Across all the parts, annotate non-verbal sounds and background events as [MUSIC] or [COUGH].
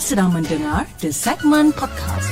Sedang mendengar The Segment Podcast.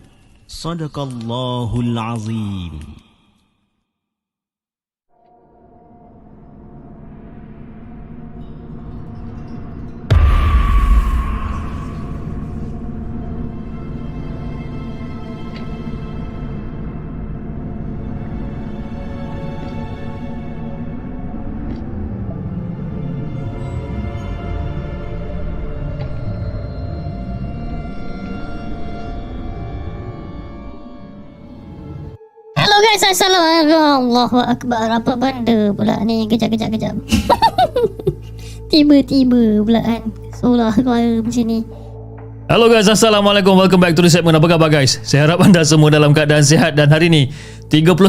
Sadaqallahul Azim. Assalamualaikum. Allahu Akbar. Apa benda pula ni? Kejap, kejap, kejap. [LAUGHS] Tiba-tiba pula kan. Seolah suara macam ni. Hello guys, Assalamualaikum. Welcome back to the segment. Apa khabar guys? Saya harap anda semua dalam keadaan sihat. Dan hari ini 31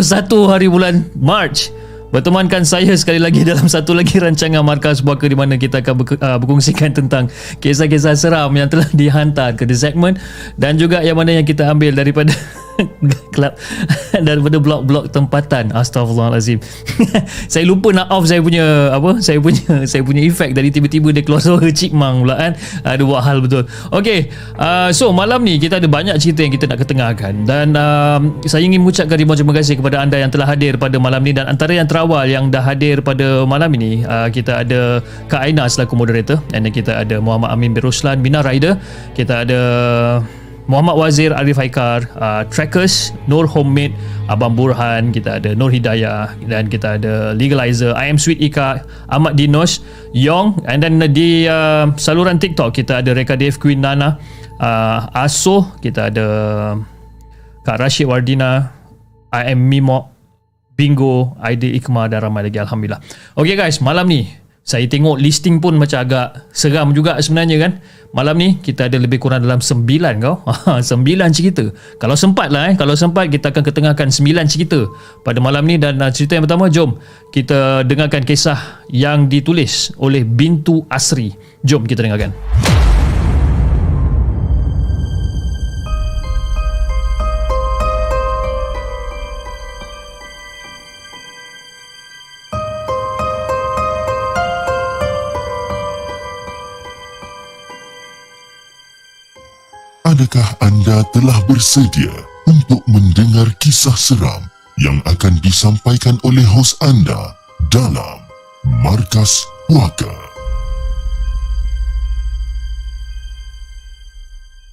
hari bulan March Bertemankan saya sekali lagi [LAUGHS] dalam satu lagi rancangan Markas Puaka di mana kita akan uh, berkongsikan tentang kisah-kisah seram yang telah [LAUGHS] dihantar ke the segment. Dan juga yang mana yang kita ambil daripada [LAUGHS] kelab [LAUGHS] daripada blog-blog tempatan. Astagfirullahalazim [LAUGHS] saya lupa nak off saya punya apa saya punya saya punya efek dari tiba-tiba dia keluar suara chipmunk pula kan? Ada buat hal betul. Okey uh, so malam ni kita ada banyak cerita yang kita nak ketengahkan. Dan um, saya ingin mengucapkan ribuan terima kasih kepada anda yang telah hadir pada malam ni. Dan antara yang terawal yang dah hadir pada malam ini uh, kita ada Kak Aina selaku moderator. Dan kita ada Muhammad Amin bin Ruslan Bina Rider. Kita ada Muhammad Wazir Arif Haikar uh, Trackers Nur Homemade Abang Burhan kita ada Nur Hidayah dan kita ada Legalizer I am Sweet Ika Ahmad Dinos Yong and then di uh, saluran TikTok kita ada Reka Dave Queen Nana uh, Aso kita ada Kak Rashid Wardina I am Mimo Bingo Aidil Ikma dan ramai lagi Alhamdulillah. Okay guys malam ni saya tengok listing pun macam agak seram juga sebenarnya kan. Malam ni kita ada lebih kurang dalam 9 kau. [LAUGHS] 9 cerita. Kalau sempat lah eh. Kalau sempat kita akan ketengahkan 9 cerita. Pada malam ni dan cerita yang pertama jom kita dengarkan kisah yang ditulis oleh Bintu Asri. Jom kita dengarkan Adakah anda telah bersedia untuk mendengar kisah seram yang akan disampaikan oleh hos anda dalam Markas Puaka?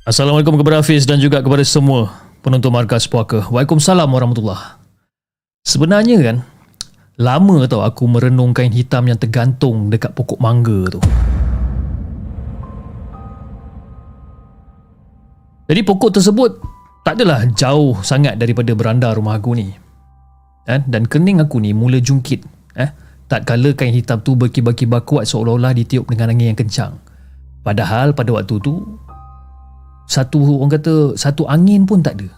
Assalamualaikum kepada Hafiz dan juga kepada semua penonton Markas Puaka. Waalaikumsalam warahmatullahi Sebenarnya kan, lama tau aku merenung kain hitam yang tergantung dekat pokok mangga tu. Jadi pokok tersebut tak adalah jauh sangat daripada beranda rumah aku ni. Eh? Dan kening aku ni mula jungkit. Eh? Tak kala kain hitam tu berkibar-kibar kuat seolah-olah ditiup dengan angin yang kencang. Padahal pada waktu tu satu orang kata satu angin pun tak ada.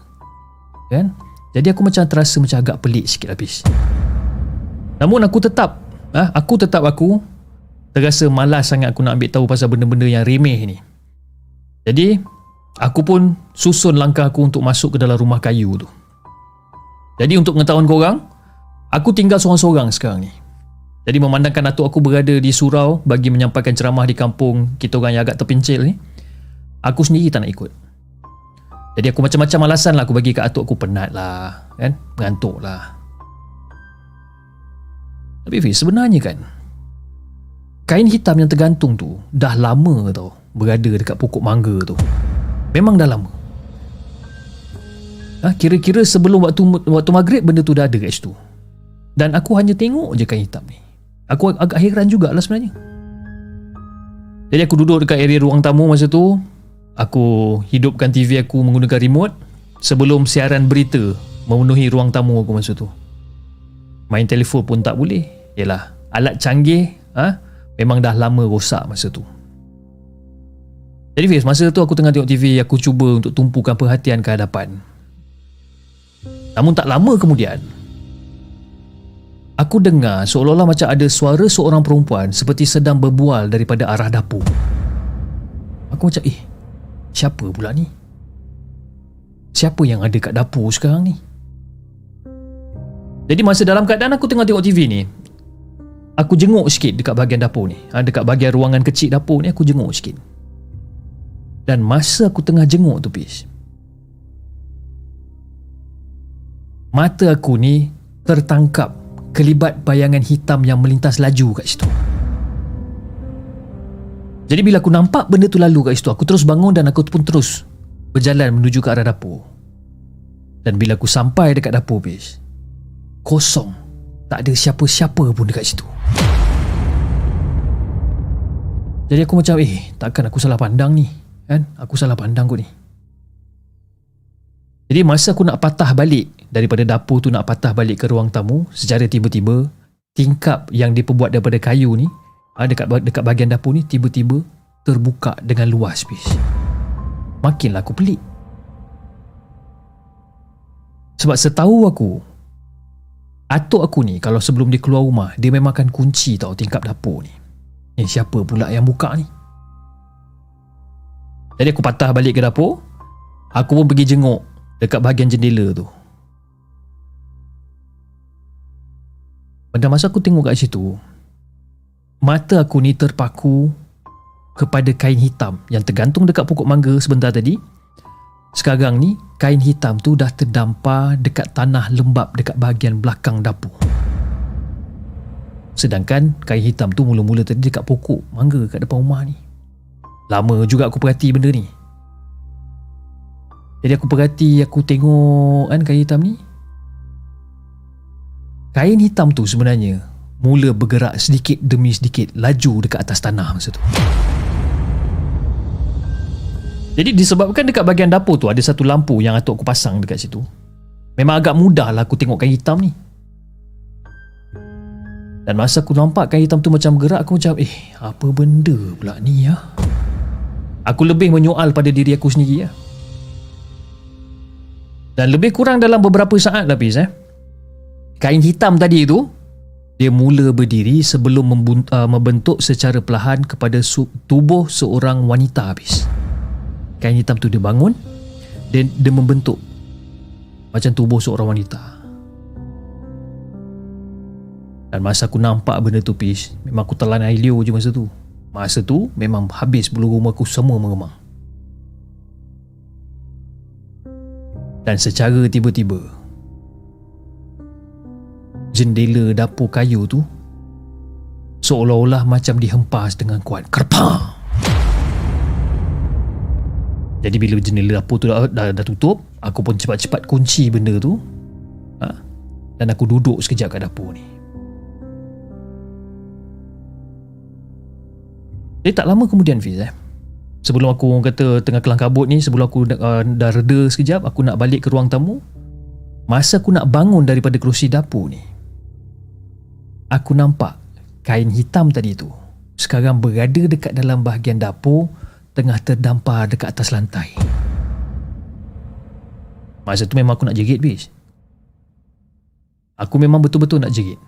Kan? Jadi aku macam terasa macam agak pelik sikit habis. Namun aku tetap ah aku tetap aku terasa malas sangat aku nak ambil tahu pasal benda-benda yang remeh ni. Jadi aku pun susun langkah aku untuk masuk ke dalam rumah kayu tu. Jadi untuk pengetahuan korang, aku tinggal seorang-seorang sekarang ni. Jadi memandangkan atuk aku berada di surau bagi menyampaikan ceramah di kampung kita orang yang agak terpencil ni, aku sendiri tak nak ikut. Jadi aku macam-macam alasan lah aku bagi kat atuk aku penat lah, kan? Mengantuk lah. Tapi Fiz, sebenarnya kan, kain hitam yang tergantung tu dah lama tau berada dekat pokok mangga tu. Memang dah lama. ha, kira-kira sebelum waktu waktu maghrib benda tu dah ada kat situ. Dan aku hanya tengok je kain hitam ni. Aku ag- agak heran jugalah sebenarnya. Jadi aku duduk dekat area ruang tamu masa tu. Aku hidupkan TV aku menggunakan remote sebelum siaran berita memenuhi ruang tamu aku masa tu. Main telefon pun tak boleh. Yalah alat canggih ha, memang dah lama rosak masa tu jadi Fiz, masa tu aku tengah tengok TV aku cuba untuk tumpukan perhatian ke hadapan namun tak lama kemudian Aku dengar seolah-olah macam ada suara seorang perempuan seperti sedang berbual daripada arah dapur. Aku macam, eh, siapa pula ni? Siapa yang ada kat dapur sekarang ni? Jadi masa dalam keadaan aku tengah tengok TV ni, aku jenguk sikit dekat bahagian dapur ni. Ha, dekat bahagian ruangan kecil dapur ni, aku jenguk sikit. Dan masa aku tengah jenguk tu, Pish, mata aku ni tertangkap kelibat bayangan hitam yang melintas laju kat situ. Jadi bila aku nampak benda tu lalu kat situ, aku terus bangun dan aku pun terus berjalan menuju ke arah dapur. Dan bila aku sampai dekat dapur, bis, kosong. Tak ada siapa-siapa pun dekat situ. Jadi aku macam, eh, takkan aku salah pandang ni? Kan? Aku salah pandang kot ni. Jadi masa aku nak patah balik daripada dapur tu nak patah balik ke ruang tamu secara tiba-tiba tingkap yang diperbuat daripada kayu ni ah, dekat dekat bahagian dapur ni tiba-tiba terbuka dengan luas bis. Makinlah aku pelik. Sebab setahu aku atuk aku ni kalau sebelum dia keluar rumah dia memang akan kunci tau tingkap dapur ni. Eh siapa pula yang buka ni? Jadi aku patah balik ke dapur. Aku pun pergi jenguk dekat bahagian jendela tu. Pada masa aku tengok kat situ, mata aku ni terpaku kepada kain hitam yang tergantung dekat pokok mangga sebentar tadi. Sekarang ni, kain hitam tu dah terdampar dekat tanah lembap dekat bahagian belakang dapur. Sedangkan kain hitam tu mula-mula tadi dekat pokok mangga kat depan rumah ni. Lama juga aku perhati benda ni. Jadi aku perhati Aku tengok kan kain hitam ni? Kain hitam tu sebenarnya Mula bergerak sedikit demi sedikit Laju dekat atas tanah masa tu. Jadi disebabkan dekat bahagian dapur tu Ada satu lampu yang atuk aku pasang dekat situ. Memang agak mudah lah aku tengok kain hitam ni. Dan masa aku nampak kain hitam tu macam gerak Aku macam eh apa benda pula ni ya Aku lebih menyoal pada diri aku sendiri ya dan lebih kurang dalam beberapa saat lapis eh. Kain hitam tadi itu dia mula berdiri sebelum uh, membentuk secara perlahan kepada tubuh seorang wanita habis. Kain hitam tu dia bangun dan dia membentuk macam tubuh seorang wanita. Dan masa aku nampak benda tu Pis Memang aku telan air liur je masa tu Masa tu memang habis bulu rumah aku semua mengemang dan secara tiba-tiba jendela dapur kayu tu seolah-olah macam dihempas dengan kuat. Kerpang jadi bila jendela dapur tu dah, dah, dah tutup aku pun cepat-cepat kunci benda tu ha? dan aku duduk sekejap kat dapur ni jadi tak lama kemudian Fiz eh? Sebelum aku kata tengah kelang kabut ni sebelum aku uh, dah reda sekejap aku nak balik ke ruang tamu masa aku nak bangun daripada kerusi dapur ni aku nampak kain hitam tadi tu sekarang berada dekat dalam bahagian dapur tengah terdampar dekat atas lantai. Masa tu memang aku nak jerit bis aku memang betul-betul nak jerit.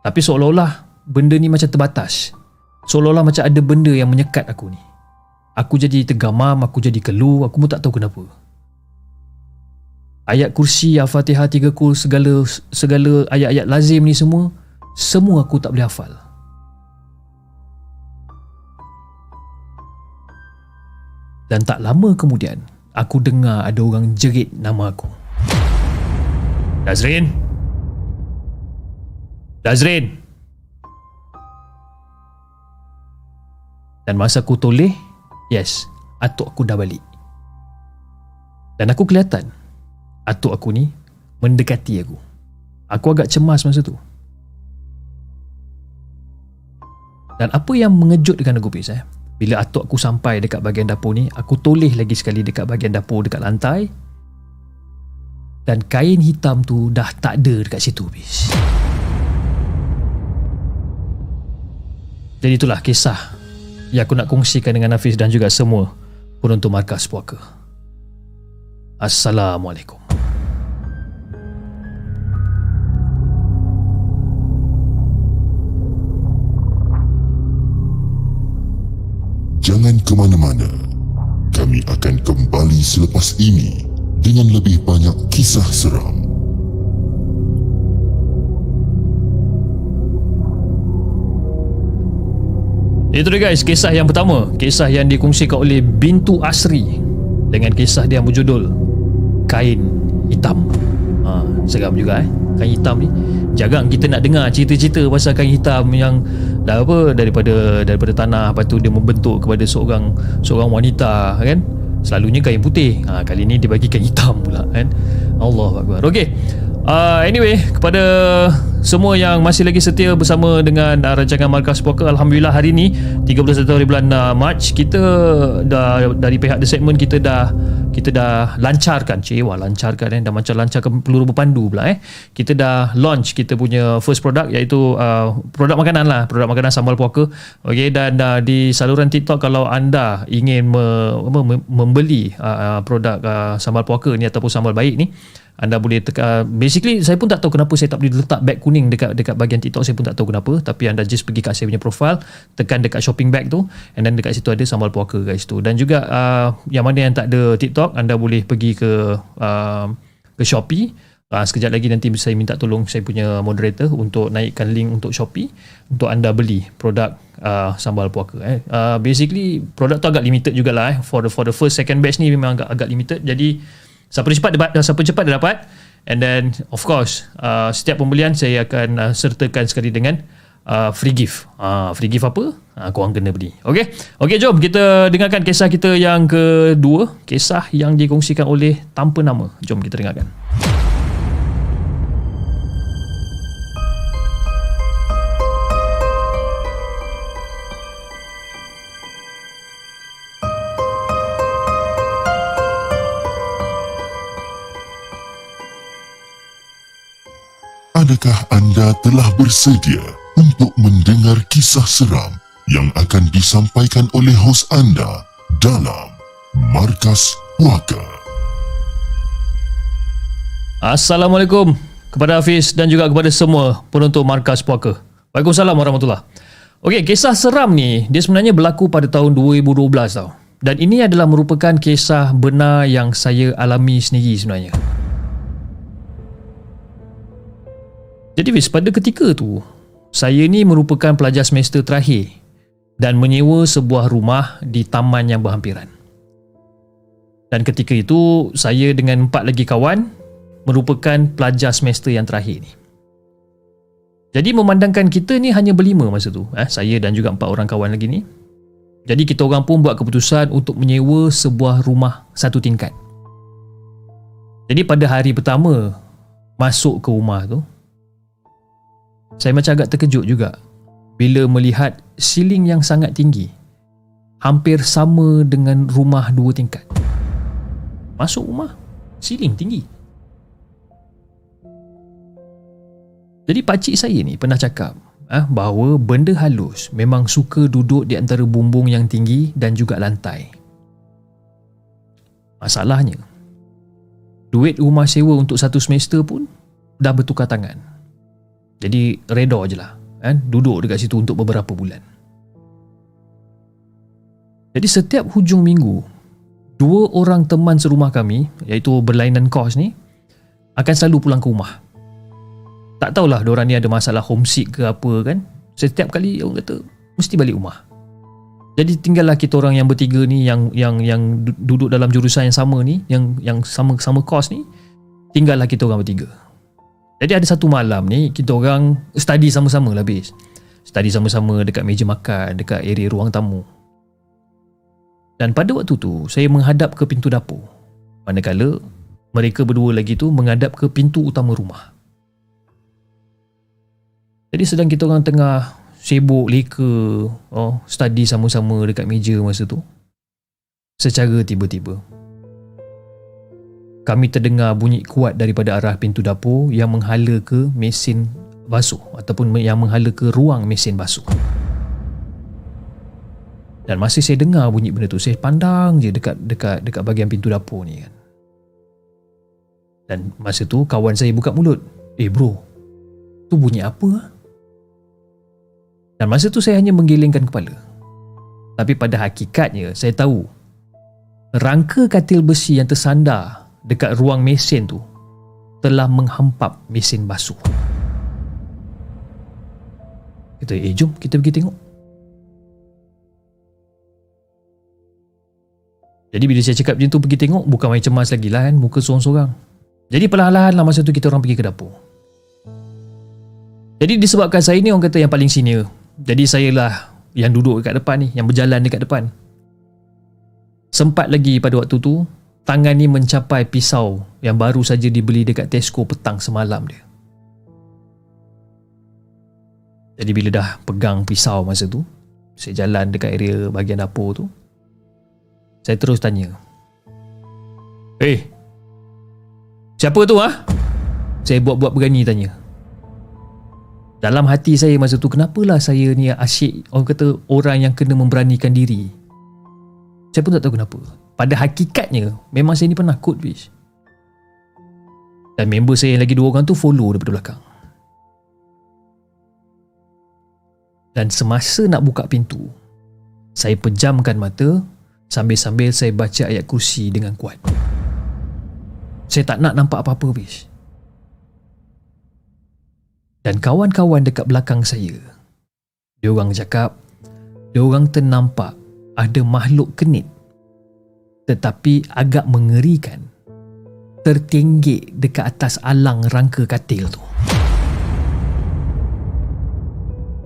Tapi seolah-olah benda ni macam terbatas seolah-olah macam ada benda yang menyekat aku ni Aku jadi tergamam, aku jadi keluh, aku pun tak tahu kenapa. Ayat kursi, Al-Fatihah, tiga kul, segala segala ayat-ayat lazim ni semua, semua aku tak boleh hafal. Dan tak lama kemudian, aku dengar ada orang jerit nama aku. Dazrin! Dazrin! Dan masa aku toleh, Yes, atuk aku dah balik. Dan aku kelihatan atuk aku ni mendekati aku. Aku agak cemas masa tu. Dan apa yang mengejutkan aku Fiz eh? Bila atuk aku sampai dekat bahagian dapur ni, aku toleh lagi sekali dekat bahagian dapur dekat lantai. Dan kain hitam tu dah tak ada dekat situ Fiz. Jadi itulah kisah yang aku nak kongsikan dengan Hafiz dan juga semua penonton markas puaka. Assalamualaikum. Jangan ke mana-mana. Kami akan kembali selepas ini dengan lebih banyak kisah seram. Itu dia guys, kisah yang pertama. Kisah yang dikongsikan oleh Bintu Asri dengan kisah dia berjudul Kain Hitam. Ha, seram juga eh. Kain hitam ni. Jarang kita nak dengar cerita-cerita pasal kain hitam yang dah apa daripada daripada tanah lepas tu dia membentuk kepada seorang seorang wanita kan. Selalunya kain putih. Ha, kali ni dia bagi kain hitam pula kan. Allahuakbar. Okey. Uh, anyway, kepada semua yang masih lagi setia bersama dengan uh, rancangan Markas Poker Alhamdulillah hari ini 31 hari bulan uh, Mac kita dah dari pihak The Segment kita dah kita dah lancarkan. Cewa lancarkan eh. Dah macam lancarkan peluru berpandu pula eh. Kita dah launch kita punya first product iaitu uh, produk makanan lah. Produk makanan sambal puaka okey dan uh, di saluran TikTok kalau anda ingin me, me, membeli uh, produk uh, sambal puaka ni ataupun sambal baik ni anda boleh tekan basically saya pun tak tahu kenapa saya tak boleh letak bag kuning dekat dekat bahagian TikTok saya pun tak tahu kenapa tapi anda just pergi kat saya punya profile tekan dekat shopping bag tu and then dekat situ ada sambal puaka guys tu dan juga uh, yang mana yang tak ada TikTok anda boleh pergi ke uh, ke Shopee uh, sekejap lagi nanti saya minta tolong saya punya moderator untuk naikkan link untuk Shopee untuk anda beli produk uh, sambal puaka eh. uh, basically produk tu agak limited jugalah eh. for the for the first second batch ni memang agak agak limited jadi siapa cepat dapat siapa cepat dia dapat. And then of course uh, setiap pembelian saya akan uh, sertakan sekali dengan uh, free gift. Uh, free gift apa? Uh, korang kena beli. Ok ok jom kita dengarkan kisah kita yang kedua. Kisah yang dikongsikan oleh tanpa nama. Jom kita dengarkan Adakah anda telah bersedia untuk mendengar kisah seram yang akan disampaikan oleh hos anda dalam Markas Puaka? Assalamualaikum kepada Hafiz dan juga kepada semua penonton Markas Puaka. Waalaikumsalam warahmatullahi Okey, kisah seram ni dia sebenarnya berlaku pada tahun 2012 tau. Dan ini adalah merupakan kisah benar yang saya alami sendiri sebenarnya. Jadi Fiz, pada ketika tu, saya ni merupakan pelajar semester terakhir dan menyewa sebuah rumah di taman yang berhampiran. Dan ketika itu, saya dengan empat lagi kawan merupakan pelajar semester yang terakhir ni. Jadi memandangkan kita ni hanya berlima masa tu, eh, saya dan juga empat orang kawan lagi ni. Jadi kita orang pun buat keputusan untuk menyewa sebuah rumah satu tingkat. Jadi pada hari pertama masuk ke rumah tu, saya macam agak terkejut juga bila melihat siling yang sangat tinggi hampir sama dengan rumah dua tingkat. Masuk rumah siling tinggi. Jadi pakcik saya ni pernah cakap ah bahawa benda halus memang suka duduk di antara bumbung yang tinggi dan juga lantai. Masalahnya duit rumah sewa untuk satu semester pun dah bertukar tangan jadi reda je lah kan? Duduk dekat situ untuk beberapa bulan. Jadi setiap hujung minggu Dua orang teman serumah kami Iaitu berlainan kos ni Akan selalu pulang ke rumah. Tak tahulah diorang ni ada masalah homesick ke apa kan? Setiap kali orang kata Mesti balik rumah. Jadi tinggallah kita orang yang bertiga ni yang yang yang duduk dalam jurusan yang sama ni yang yang sama sama kos ni tinggallah kita orang bertiga jadi ada satu malam ni kita orang study sama-sama lah bis. Study sama-sama dekat meja makan, dekat area ruang tamu. Dan pada waktu tu saya menghadap ke pintu dapur. Manakala Mereka berdua lagi tu menghadap ke pintu utama rumah. Jadi sedang kita orang tengah sibuk leka, oh, study sama-sama dekat meja masa tu. Secara tiba-tiba, kami terdengar bunyi kuat daripada arah pintu dapur yang menghala ke mesin basuh ataupun yang menghala ke ruang mesin basuh. Dan masih saya dengar bunyi benda tu, saya pandang je dekat dekat dekat bahagian pintu dapur ni kan. Dan masa tu kawan saya buka mulut. Eh bro, tu bunyi apa? Dan masa tu saya hanya menggelengkan kepala. Tapi pada hakikatnya saya tahu rangka katil besi yang tersandar dekat ruang mesin tu telah menghempap mesin basuh. Kita, eh jom kita pergi tengok. Jadi bila saya cakap macam tu pergi tengok bukan main cemas lagi lah kan muka seorang-seorang. Jadi perlahan-lahan lah masa tu kita orang pergi ke dapur. Jadi disebabkan saya ni orang kata yang paling senior. Jadi saya lah yang duduk dekat depan ni, yang berjalan dekat depan. Sempat lagi pada waktu tu, tangan ni mencapai pisau yang baru saja dibeli dekat Tesco petang semalam dia. Jadi bila dah pegang pisau masa tu, saya jalan dekat area bahagian dapur tu, saya terus tanya, Eh, hey, Siapa tu ah? Saya buat-buat berani tanya. Dalam hati saya masa tu kenapalah saya ni asyik orang kata orang yang kena memberanikan diri. Saya pun tak tahu kenapa. Pada hakikatnya memang saya ni penakut bis. Dan member saya yang lagi dua orang tu follow daripada belakang. Dan semasa nak buka pintu, saya pejamkan mata sambil-sambil saya baca ayat kursi dengan kuat. Saya tak nak nampak apa-apa bis. Dan kawan-kawan dekat belakang saya, dia orang cakap, dia orang ternampak ada makhluk kenit tetapi agak mengerikan tertinggik dekat atas alang rangka katil tu.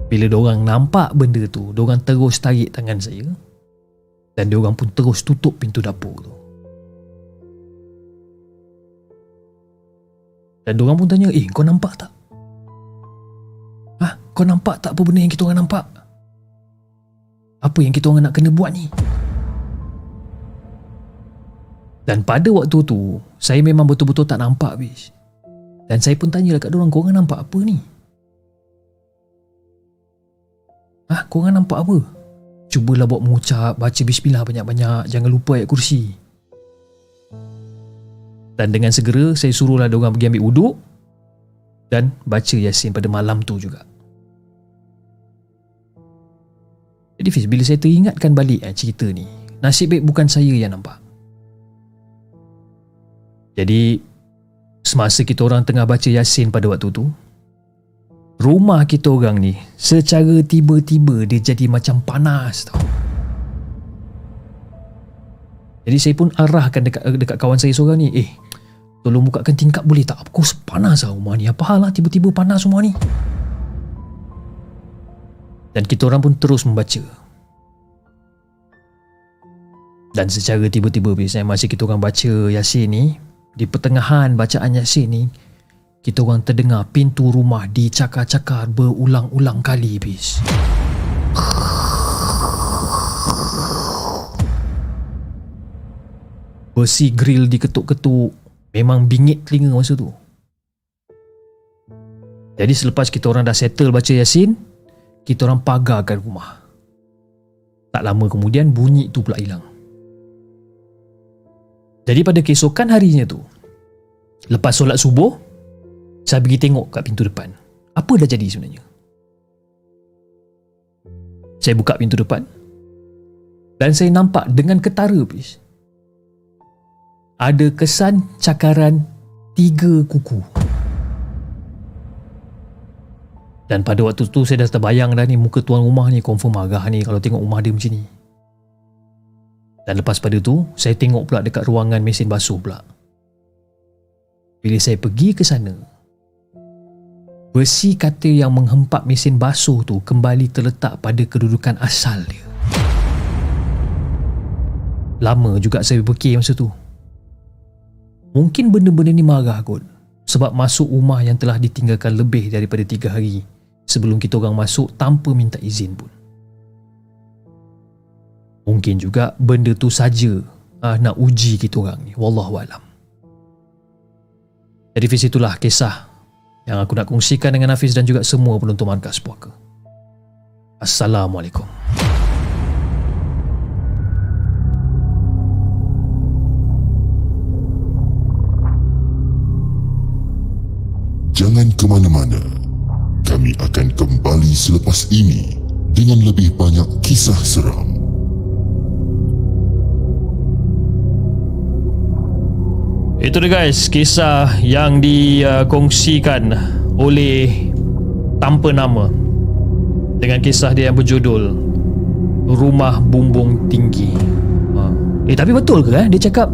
Bila orang nampak benda tu, orang terus tarik tangan saya dan orang pun terus tutup pintu dapur tu. Dan diorang pun tanya, eh kau nampak tak? Ha? Kau nampak tak apa benda yang kita orang nampak? Apa yang kita orang nak kena buat ni? Dan pada waktu tu, saya memang betul-betul tak nampak bis. Dan saya pun tanya kat diorang, korang nampak apa ni? Ha? korang nampak apa? Cubalah buat mengucap, baca bismillah banyak-banyak, jangan lupa ayat kursi. Dan dengan segera saya suruhlah orang pergi ambil wuduk dan baca Yasin pada malam tu juga. Jadi Fiz, bila saya teringatkan balik eh, cerita ni, nasib baik bukan saya yang nampak. Jadi, semasa kita orang tengah baca Yasin pada waktu tu, rumah kita orang ni secara tiba-tiba dia jadi macam panas tau. Jadi saya pun arahkan dekat dekat kawan saya seorang ni, eh, Tolong bukakan tingkap boleh tak? Aku panas lah rumah ni. Apa hal lah tiba-tiba panas semua ni? Dan kita orang pun terus membaca. Dan secara tiba-tiba biasanya masa kita orang baca Yasin ni, di pertengahan bacaan Yasin ni, kita orang terdengar pintu rumah dicakar-cakar berulang-ulang kali bis. Besi grill diketuk-ketuk Memang bingit telinga masa tu. Jadi selepas kita orang dah settle baca Yasin Kita orang pagarkan rumah. Tak lama kemudian bunyi tu pula hilang Jadi pada keesokan harinya tu Lepas solat subuh Saya pergi tengok kat pintu depan Apa dah jadi sebenarnya Saya buka pintu depan Dan saya nampak dengan ketara please ada kesan cakaran tiga kuku. Dan pada waktu tu saya dah terbayang dah ni muka tuan rumah ni confirm marah ni kalau tengok rumah dia macam ni. Dan lepas pada tu, saya tengok pula dekat ruangan mesin basuh pula. Bila saya pergi ke sana, besi katil yang menghempap mesin basuh tu kembali terletak pada kedudukan asal dia. Lama juga saya berfikir masa tu. Mungkin benda-benda ni marah kot sebab masuk rumah yang telah ditinggalkan lebih daripada tiga hari sebelum kita orang masuk tanpa minta izin pun. Mungkin juga benda tu saja ah, nak uji kita orang ni. Wallahualam. Jadi Fiz itulah kisah yang aku nak kongsikan dengan Hafiz dan juga semua penonton markas puaka. Assalamualaikum. Jangan ke mana-mana. Kami akan kembali selepas ini dengan lebih banyak kisah seram. Itu dia guys, kisah yang dikongsikan oleh tanpa nama dengan kisah dia yang berjudul Rumah Bumbung Tinggi. Ha. Eh tapi betul ke eh dia cakap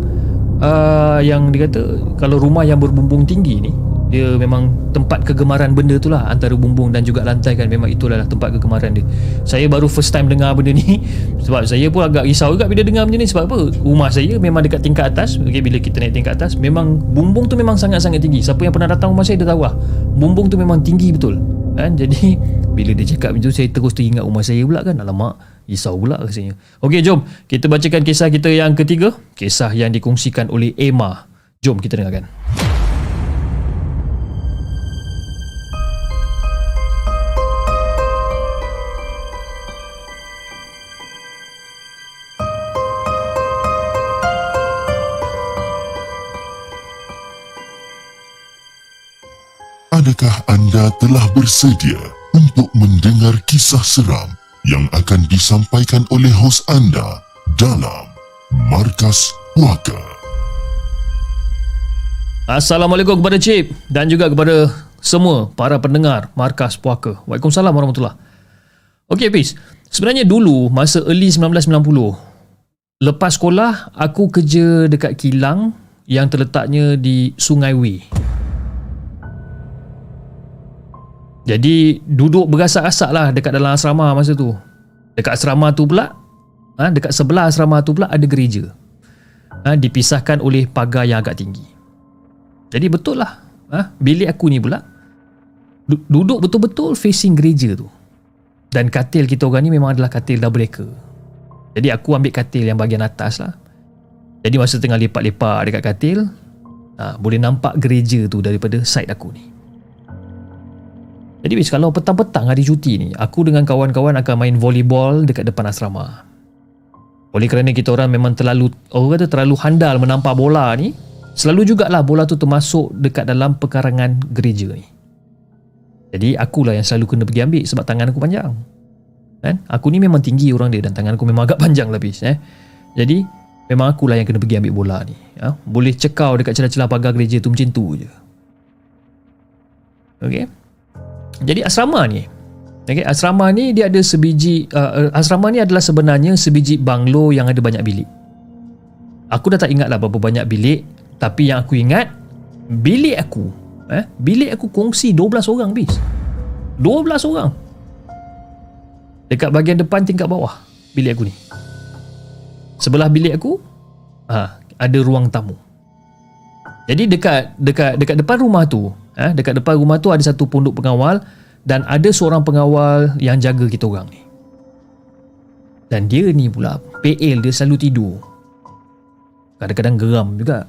uh, yang dia kata kalau rumah yang berbumbung tinggi ni dia memang tempat kegemaran benda tu lah antara bumbung dan juga lantai kan. Memang itulah tempat kegemaran dia. Saya baru first time dengar benda ni [LAUGHS] sebab saya pun agak risau juga bila dengar benda ni. Sebab apa? Rumah saya memang dekat tingkat atas. Okay, bila kita naik tingkat atas memang bumbung tu memang sangat-sangat tinggi. Siapa yang pernah datang rumah saya dia tahu lah. Bumbung tu memang tinggi betul. Kan? Jadi [LAUGHS] bila dia cakap macam tu saya terus teringat rumah saya pula kan. Alamak risau pula rasanya. Ok jom. Kita bacakan kisah kita yang ketiga. Kisah yang dikongsikan oleh Emma. Jom kita dengarkan Adakah anda telah bersedia untuk mendengar kisah seram yang akan disampaikan oleh hos anda dalam Markas Puaka? Assalamualaikum kepada Cip dan juga kepada semua para pendengar Markas Puaka. Waalaikumsalam warahmatullahi Okey, Peace. Sebenarnya dulu, masa early 1990, lepas sekolah, aku kerja dekat kilang yang terletaknya di Sungai Wei. Jadi duduk berasak-asak lah dekat dalam asrama masa tu. Dekat asrama tu pula, ha, dekat sebelah asrama tu pula ada gereja. Ha, dipisahkan oleh pagar yang agak tinggi. Jadi betul lah. Ha, bilik aku ni pula, du- duduk betul-betul facing gereja tu. Dan katil kita orang ni memang adalah katil double decker. Jadi aku ambil katil yang bahagian atas lah. Jadi masa tengah lepak-lepak dekat katil, ha, boleh nampak gereja tu daripada side aku ni. Jadi bis kalau petang-petang hari cuti ni, aku dengan kawan-kawan akan main volleyball dekat depan asrama. Oleh kerana kita orang memang terlalu orang kata terlalu handal menampak bola ni, selalu jugalah bola tu termasuk dekat dalam pekarangan gereja ni. Jadi akulah yang selalu kena pergi ambil sebab tangan aku panjang. Kan? Aku ni memang tinggi orang dia dan tangan aku memang agak [LAUGHS] panjang lebih eh. Jadi memang akulah yang kena pergi ambil bola ni. Ya? Boleh cekau dekat celah-celah pagar gereja tu macam tu je. Okay? Jadi asrama ni Okay, asrama ni dia ada sebiji uh, asrama ni adalah sebenarnya sebiji banglo yang ada banyak bilik. Aku dah tak ingat lah berapa banyak bilik, tapi yang aku ingat bilik aku, eh, bilik aku kongsi 12 orang bis. 12 orang. Dekat bahagian depan tingkat bawah bilik aku ni. Sebelah bilik aku ha, ada ruang tamu. Jadi dekat dekat dekat depan rumah tu, eh, dekat depan rumah tu ada satu pondok pengawal dan ada seorang pengawal yang jaga kita orang ni. Dan dia ni pula PL dia selalu tidur. Kadang-kadang geram juga.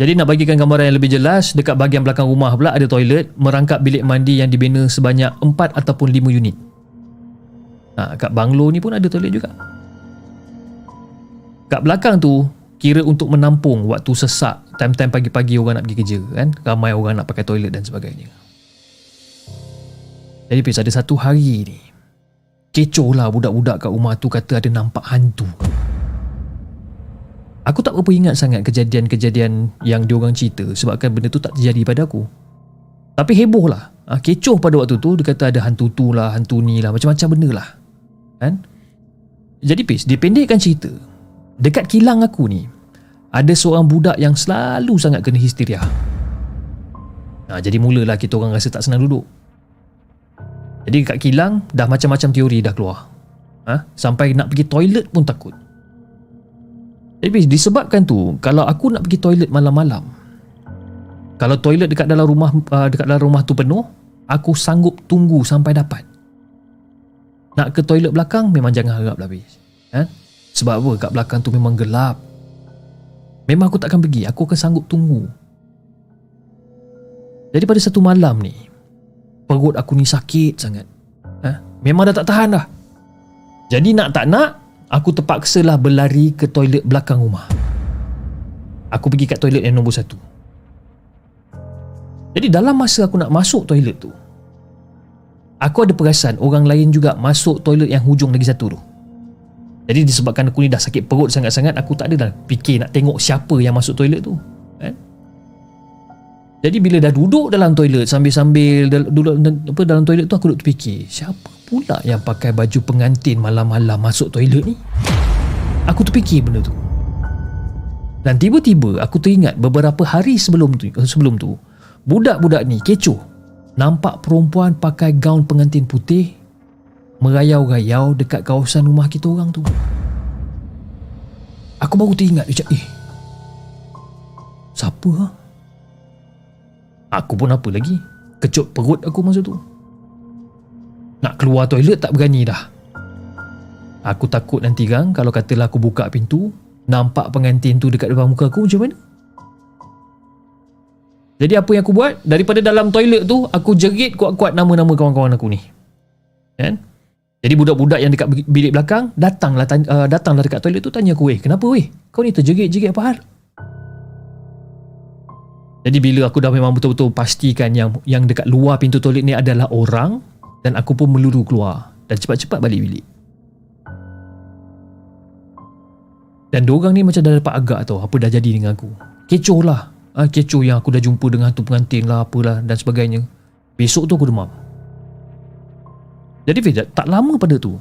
Jadi nak bagikan gambaran yang lebih jelas, dekat bahagian belakang rumah pula ada toilet merangkap bilik mandi yang dibina sebanyak 4 ataupun 5 unit. Ha, kat banglo ni pun ada toilet juga. Kat belakang tu kira untuk menampung waktu sesak time-time pagi-pagi orang nak pergi kerja kan? Ramai orang nak pakai toilet dan sebagainya. Jadi Pis ada satu hari ni kecoh lah budak-budak kat rumah tu kata ada nampak hantu. Aku tak berapa ingat sangat kejadian-kejadian yang diorang cerita sebabkan benda tu tak terjadi pada aku. Tapi heboh lah ha, kecoh pada waktu tu dia kata ada hantu tu lah hantu ni lah macam-macam benda lah. Kan? Jadi Pis dipendekkan cerita. Dekat kilang aku ni ada seorang budak yang selalu sangat kena histeria. Ha, jadi mulalah kita orang rasa tak senang duduk. Jadi dekat kilang dah macam-macam teori dah keluar. Ha? Sampai nak pergi toilet pun takut. Tapi disebabkan tu kalau aku nak pergi toilet malam-malam kalau toilet dekat dalam rumah uh, dekat dalam rumah tu penuh, aku sanggup tunggu sampai dapat. Nak ke toilet belakang memang jangan harap lah. Eh? Sebab apa? Kat belakang tu memang gelap. Memang aku takkan pergi. Aku akan sanggup tunggu. Jadi pada satu malam ni, perut aku ni sakit sangat. Eh? Memang dah tak tahan dah. Jadi nak tak nak, aku terpaksa lah berlari ke toilet belakang rumah. Aku pergi kat toilet yang nombor satu. Jadi dalam masa aku nak masuk toilet tu Aku ada perasan orang lain juga masuk toilet yang hujung lagi satu tu Jadi disebabkan aku ni dah sakit perut sangat-sangat Aku tak ada dah fikir nak tengok siapa yang masuk toilet tu eh? Jadi bila dah duduk dalam toilet Sambil-sambil duduk apa, dalam toilet tu Aku duduk terfikir Siapa pula yang pakai baju pengantin malam-malam masuk toilet ni? Aku terfikir benda tu. Dan tiba-tiba aku teringat beberapa hari sebelum tu sebelum tu Budak-budak ni kecoh. Nampak perempuan pakai gaun pengantin putih Merayau-rayau dekat kawasan rumah kita orang tu Aku baru teringat dia cakap Eh Siapa ha? Aku pun apa lagi Kecut perut aku masa tu Nak keluar toilet tak berani dah Aku takut nanti kan Kalau katalah aku buka pintu Nampak pengantin tu dekat depan muka aku macam mana jadi apa yang aku buat? Daripada dalam toilet tu, aku jerit kuat-kuat nama-nama kawan-kawan aku ni. Kan? Jadi budak-budak yang dekat bilik belakang, datanglah uh, datanglah dekat toilet tu tanya aku, "Weh, kenapa weh? Kau ni terjerit-jerit apa hal?" Jadi bila aku dah memang betul-betul pastikan yang yang dekat luar pintu toilet ni adalah orang dan aku pun meluru keluar dan cepat-cepat balik bilik. Dan diorang ni macam dah dapat agak tau apa dah jadi dengan aku. Kecoh lah ah, kecoh yang aku dah jumpa dengan tu pengantin lah apalah dan sebagainya besok tu aku demam jadi Fiz tak lama pada tu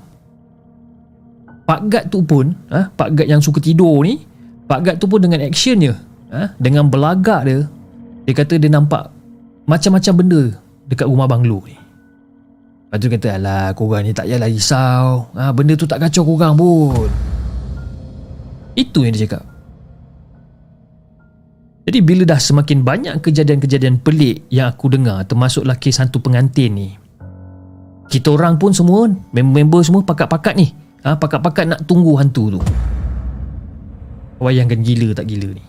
Pak Gad tu pun ah, Pak Gad yang suka tidur ni Pak Gad tu pun dengan actionnya ah, dengan belagak dia dia kata dia nampak macam-macam benda dekat rumah banglo ni. Lepas tu kata alah korang ni tak payahlah risau. Ha, benda tu tak kacau korang pun. Itu yang dia cakap. Jadi bila dah semakin banyak kejadian-kejadian pelik yang aku dengar termasuklah kes hantu pengantin ni. Kita orang pun semua, member-member semua pakat-pakat ni. Ha, pakat-pakat nak tunggu hantu tu. Wayangkan gila tak gila ni.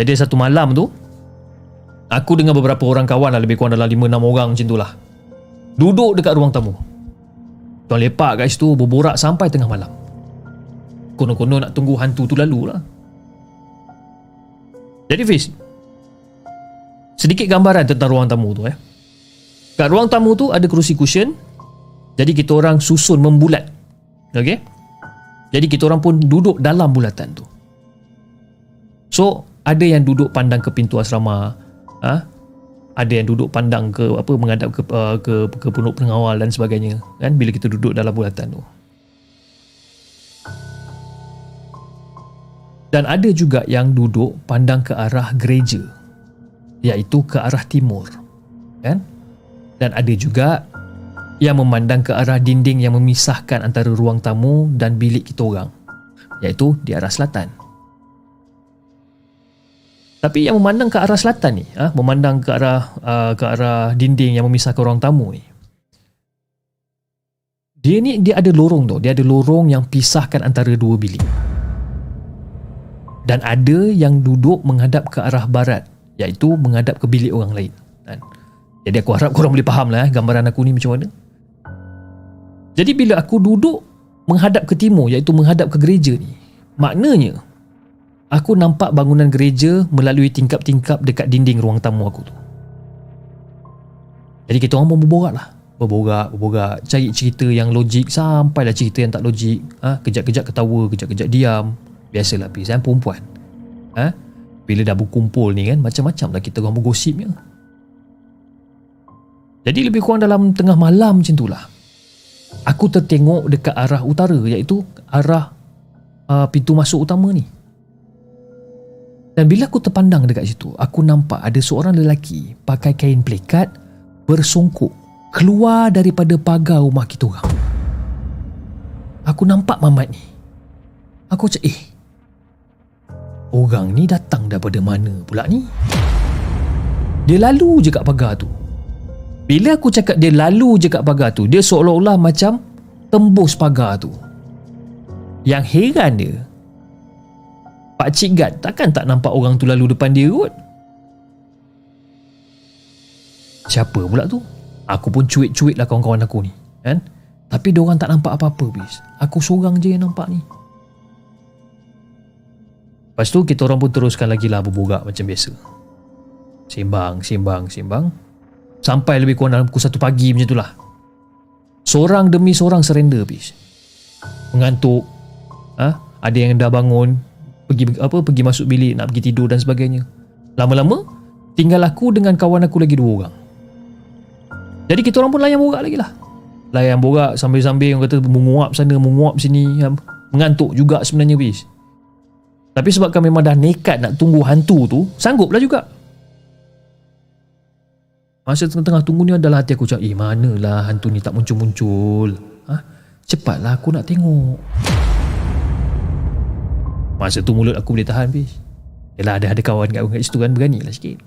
Jadi satu malam tu, aku dengan beberapa orang kawan lah, lebih kurang dalam 5-6 orang macam tu lah. Duduk dekat ruang tamu. Tuan lepak kat situ berborak sampai tengah malam. Konon-konon nak tunggu hantu tu lalu lah. Jadi Fiz Sedikit gambaran tentang ruang tamu tu eh. Kat ruang tamu tu ada kerusi cushion. Jadi kita orang susun membulat. Okay Jadi kita orang pun duduk dalam bulatan tu. So ada yang duduk pandang ke pintu asrama ha? Ada yang duduk pandang ke apa menghadap ke uh, ke, ke, ke pengawal dan sebagainya kan? Bila kita duduk dalam bulatan tu. Dan ada juga yang duduk pandang ke arah gereja iaitu ke arah timur kan dan ada juga yang memandang ke arah dinding yang memisahkan antara ruang tamu dan bilik kita orang iaitu di arah selatan. Tapi yang memandang ke arah selatan ni ha, memandang ke arah uh, ke arah dinding yang memisahkan ruang tamu ni dia ni dia ada lorong tu. Dia ada lorong yang pisahkan antara dua bilik. Dan ada yang duduk menghadap ke arah barat iaitu menghadap ke bilik orang lain? Jadi aku harap korang boleh faham lah eh, gambaran aku ni macam mana. Jadi bila aku duduk menghadap ke timur iaitu menghadap ke gereja ni maknanya aku nampak bangunan gereja melalui tingkap-tingkap dekat dinding ruang tamu aku tu. Jadi kita orang pun berborak lah. Berborak, berborak. Cari cerita yang logik. Sampailah cerita yang tak logik. Ha? kejap-kejap ketawa, kejap-kejap diam. Biasalah Fiz perempuan. Ha? Bila dah berkumpul ni kan Macam-macam lah kita orang bergosipnya Jadi lebih kurang dalam tengah malam macam tu lah. Aku tertengok dekat arah utara Iaitu arah uh, pintu masuk utama ni. Dan bila aku terpandang dekat situ Aku nampak ada seorang lelaki Pakai kain plekat Bersongkok Keluar daripada pagar rumah kita orang. Aku nampak mamat ni. Aku cakap eh Orang ni datang daripada mana pula ni? Dia lalu je kat pagar tu Bila aku cakap dia lalu je kat pagar tu Dia seolah-olah macam Tembus pagar tu. Yang heran dia Pak Cik Gad takkan tak nampak orang tu lalu depan dia kot? Siapa pula tu? Aku pun cuit-cuit lah kawan-kawan aku ni kan? Tapi orang tak nampak apa-apa bis. Aku seorang je yang nampak ni. Lepas tu kita orang pun teruskan lagi lah berborak macam biasa. Sembang, sembang, sembang Sampai lebih kurang dalam pukul 1 pagi macam tu lah Seorang demi seorang surrender bis Mengantuk ha? Ada yang dah bangun pergi apa pergi masuk bilik nak pergi tidur dan sebagainya. Lama-lama tinggal aku dengan kawan aku lagi dua orang. Jadi kita orang pun layan borak lagi lah. Layan borak sambil-sambil orang kata menguap sana menguap sini mengantuk juga sebenarnya bis. Tapi sebab kami memang dah nekat nak tunggu hantu tu, sangguplah juga. Masa tengah-tengah tunggu ni adalah hati aku cakap, eh manalah hantu ni tak muncul-muncul. Ha? Cepatlah aku nak tengok. Masa tu mulut aku boleh tahan bis. Yalah ada ada kawan kat, situ kan berani lah sikit.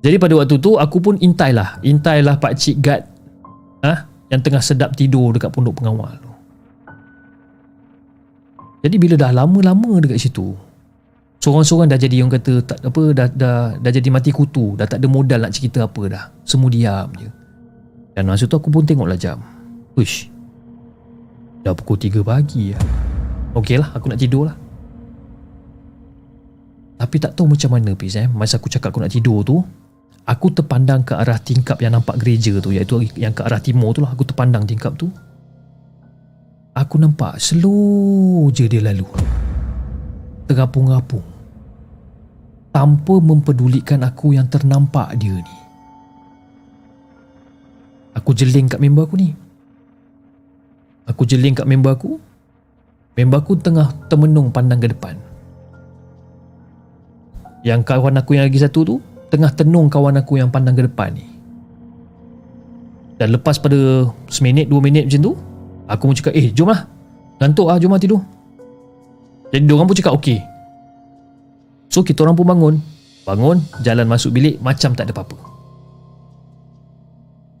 Jadi pada waktu tu aku pun intai lah. Intai lah Pak Cik Gad ha? yang tengah sedap tidur dekat pondok pengawal tu. Jadi bila dah lama-lama dekat situ, seorang-seorang dah jadi yang kata tak apa dah, dah dah jadi mati kutu, dah tak ada modal nak cerita apa dah. Semua diam je. Dan masa tu aku pun tengoklah jam. Uish. Dah pukul 3 pagi lah. Okey lah aku nak tidur lah Tapi tak tahu macam mana Fiz eh Masa aku cakap aku nak tidur tu Aku terpandang ke arah tingkap yang nampak gereja tu Iaitu yang ke arah timur tu lah Aku terpandang tingkap tu Aku nampak slow je dia lalu Terapung-apung Tanpa mempedulikan aku yang ternampak dia ni Aku jeling kat member aku ni Aku jeling kat member aku Member aku tengah termenung pandang ke depan. Yang kawan aku yang lagi satu tu tengah tenung kawan aku yang pandang ke depan ni. Dan lepas pada seminit dua minit macam tu, aku pun cakap, eh jom lah. Ngantuk lah, jom lah tidur. Jadi diorang pun cakap, okey. So kita orang pun bangun. Bangun, jalan masuk bilik macam tak ada apa-apa.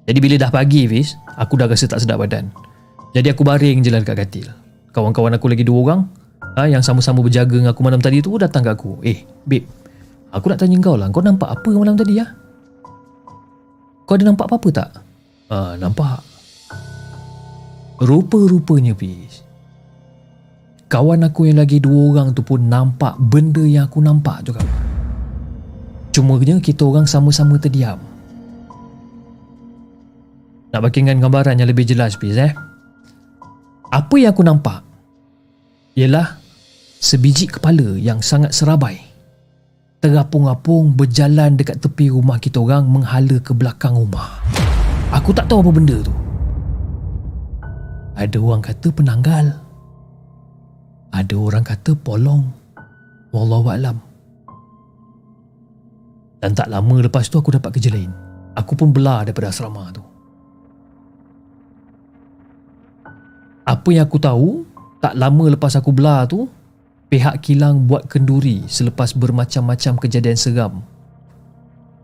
Jadi bila dah pagi Fiz, aku dah rasa tak sedap badan. Jadi aku baring je lah dekat katil kawan-kawan aku lagi dua orang ha, yang sama-sama berjaga dengan aku malam tadi tu datang kat aku eh babe aku nak tanya kau lah kau nampak apa malam tadi ya kau ada nampak apa-apa tak ha, nampak rupa-rupanya bis kawan aku yang lagi dua orang tu pun nampak benda yang aku nampak juga cuma kita orang sama-sama terdiam nak bagikan gambaran yang lebih jelas bis eh apa yang aku nampak ialah sebiji kepala yang sangat serabai terapung-apung berjalan dekat tepi rumah kita orang menghala ke belakang rumah. Aku tak tahu apa benda tu. Ada orang kata penanggal. Ada orang kata polong. Wallahualam. Dan tak lama lepas tu aku dapat kerja lain. Aku pun belah daripada asrama tu. Apa yang aku tahu, tak lama lepas aku belah tu, pihak kilang buat kenduri selepas bermacam-macam kejadian seram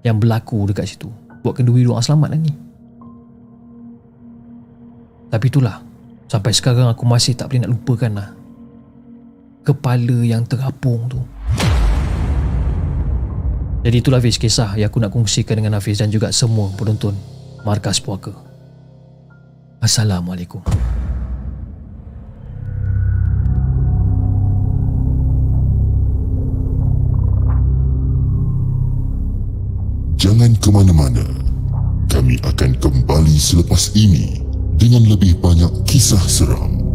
yang berlaku dekat situ. Buat kenduri doa selamat lah ni. Tapi itulah, sampai sekarang aku masih tak boleh nak lupakan lah. Kepala yang terapung tu. Jadi itulah Hafiz kisah yang aku nak kongsikan dengan Hafiz dan juga semua penonton Markas Puaka. Assalamualaikum. Jangan ke mana-mana. Kami akan kembali selepas ini dengan lebih banyak kisah seram.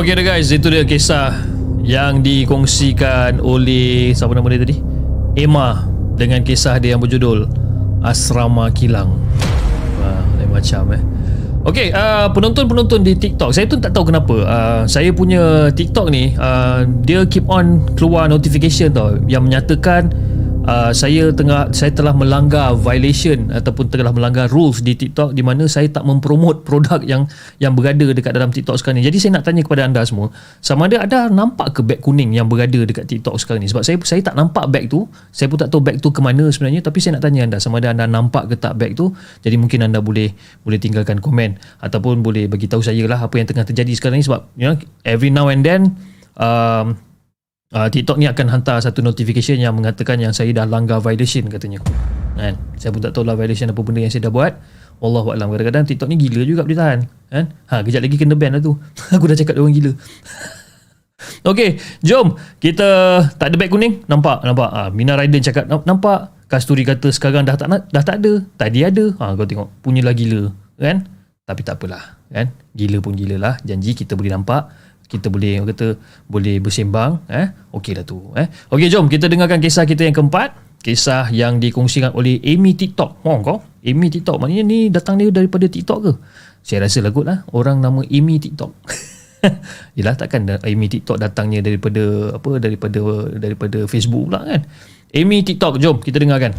Okay guys, itu dia kisah yang dikongsikan oleh siapa nama dia tadi? Emma dengan kisah dia yang berjudul Asrama Kilang. Wah, lain macam eh. Okey, uh, penonton-penonton di TikTok, saya tu tak tahu kenapa. Uh, saya punya TikTok ni, uh, dia keep on keluar notification tau yang menyatakan uh, saya tengah saya telah melanggar violation ataupun telah melanggar rules di TikTok di mana saya tak mempromot produk yang yang berada dekat dalam TikTok sekarang ni. Jadi saya nak tanya kepada anda semua, sama ada ada nampak ke beg kuning yang berada dekat TikTok sekarang ni? Sebab saya saya tak nampak beg tu. Saya pun tak tahu beg tu ke mana sebenarnya tapi saya nak tanya anda sama ada anda nampak ke tak beg tu. Jadi mungkin anda boleh boleh tinggalkan komen ataupun boleh bagi tahu saya lah apa yang tengah terjadi sekarang ni sebab you know, every now and then um, uh, TikTok ni akan hantar satu notification yang mengatakan yang saya dah langgar violation katanya. Kan? Saya pun tak tahu lah violation apa benda yang saya dah buat. Wallahu a'lam. Kadang-kadang TikTok ni gila juga boleh tahan. Kan? Ha, kejap lagi kena ban lah tu. [LAUGHS] Aku dah cakap dia orang gila. [LAUGHS] Okey, jom kita tak ada beg kuning. Nampak, nampak. Ha, Mina Raiden cakap nampak. Kasturi kata sekarang dah tak dah tak ada. Tadi ada. Ha, kau tengok, punyalah gila, kan? Tapi tak apalah, kan? Gila pun gila lah. Janji kita boleh nampak kita boleh kata boleh bersembang eh? Okeylah tu eh? Okey jom kita dengarkan kisah kita yang keempat. Kisah yang dikongsikan oleh Amy TikTok. Oh kau? Amy TikTok maknanya ni datang dia daripada TikTok ke? Saya rasa lah kot lah. Orang nama Amy TikTok. [LAUGHS] Yelah takkan Amy TikTok datangnya daripada apa daripada daripada Facebook pula kan? Amy TikTok jom kita dengarkan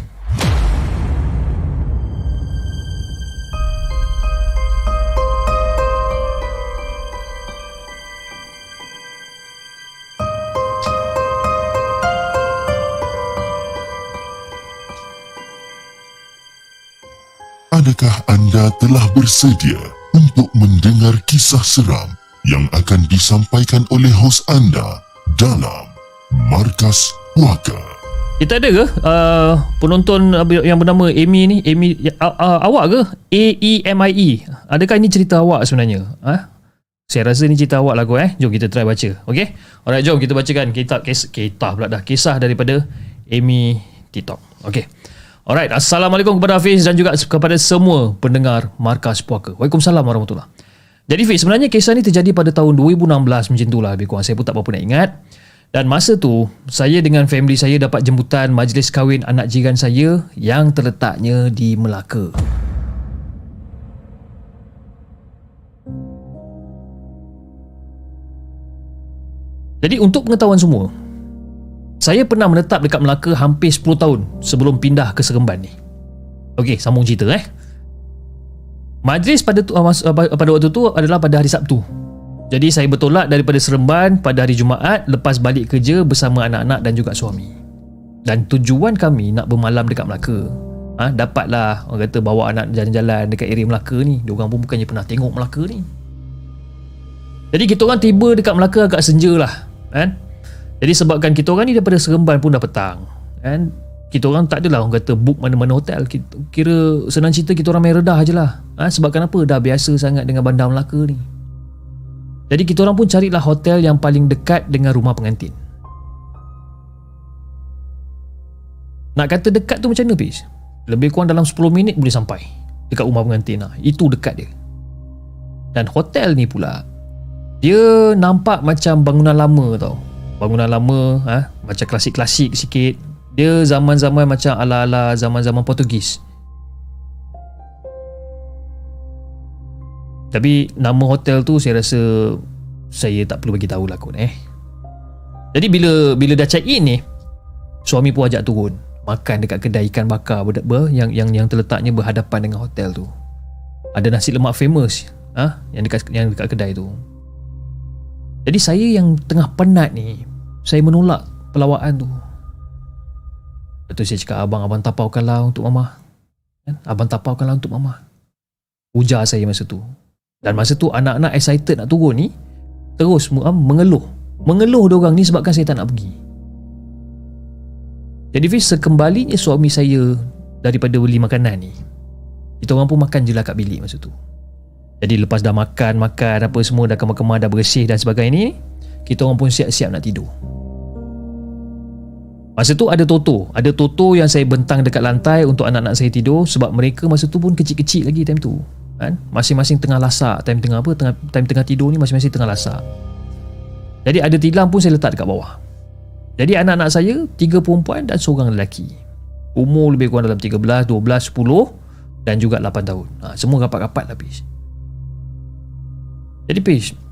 Adakah anda telah bersedia untuk mendengar kisah seram yang akan disampaikan oleh hos anda dalam Markas Puaka? Kita ada ke uh, penonton yang bernama Amy ni? Amy uh, uh, awak ke? A E. Adakah ini cerita awak sebenarnya? Ha? Saya rasa ni cerita awak lah kau eh. Jom kita try baca. Okey? Alright, jom kita bacakan kitab kisah, kisah pula dah. Kisah daripada Amy TikTok. Okey. Alright, Assalamualaikum kepada Hafiz dan juga kepada semua pendengar Markas Puaka. Waalaikumsalam warahmatullahi Jadi Fiz, sebenarnya kisah ni terjadi pada tahun 2016 macam tu lah. Saya pun tak apa-apa nak ingat. Dan masa tu, saya dengan family saya dapat jemputan majlis kahwin anak jiran saya yang terletaknya di Melaka. Jadi untuk pengetahuan semua, saya pernah menetap dekat Melaka hampir 10 tahun sebelum pindah ke Seremban ni. Okey, sambung cerita eh. Majlis pada tu, uh, pada waktu tu adalah pada hari Sabtu. Jadi saya bertolak daripada Seremban pada hari Jumaat lepas balik kerja bersama anak-anak dan juga suami. Dan tujuan kami nak bermalam dekat Melaka. Ha, dapatlah orang kata bawa anak jalan-jalan dekat area Melaka ni. Diorang pun bukannya pernah tengok Melaka ni. Jadi kita orang tiba dekat Melaka agak senja lah. Kan? Jadi sebabkan kita orang ni daripada Seremban pun dah petang kan? Kita orang tak adalah orang kata book mana-mana hotel. Kira senang cerita kita orang main redah je lah. Ha? sebabkan apa? Dah biasa sangat dengan bandar Melaka ni. Jadi kita orang pun carilah hotel yang paling dekat dengan rumah pengantin. Nak kata dekat tu macam mana Pis? lebih kurang dalam 10 minit boleh sampai dekat rumah pengantin lah. Itu dekat dia. Dan hotel ni pula dia nampak macam bangunan lama tau bangunan lama ha? macam klasik-klasik sikit dia zaman-zaman macam ala-ala zaman-zaman Portugis tapi nama hotel tu saya rasa saya tak perlu bagi tahu lah kot eh jadi bila bila dah check in ni suami pun ajak turun makan dekat kedai ikan bakar ber, ber, yang yang yang terletaknya berhadapan dengan hotel tu ada nasi lemak famous ah ha? yang dekat yang dekat kedai tu jadi saya yang tengah penat ni saya menolak pelawaan tu. Lepas tu saya cakap abang abang tapaukanlah untuk mama. Kan? abang tapaukanlah untuk mama. Ujar saya masa tu. Dan masa tu anak-anak excited nak turun ni terus mengeluh. Mengeluh orang ni sebabkan saya tak nak pergi. Jadi Fiz sekembalinya suami saya daripada beli makanan ni kita orang pun makan je lah kat bilik masa tu. Jadi lepas dah makan makan apa semua dah kemar-kemar dah bersih dan sebagainya ni kita orang pun siap-siap nak tidur. Masa tu ada Toto. Ada Toto yang saya bentang dekat lantai Untuk anak-anak saya tidur Sebab mereka masa tu pun kecil-kecil lagi time tu kan? Masing-masing tengah lasak. Time tengah apa? Tengah, Time tengah tidur ni masing-masing tengah lasak. Jadi ada tilam pun saya letak dekat bawah. Jadi anak-anak saya Tiga perempuan dan seorang lelaki. Umur lebih kurang dalam 13, 12, 10 Dan juga 8 tahun. Ha, Semua rapat-rapat habis Jadi Pish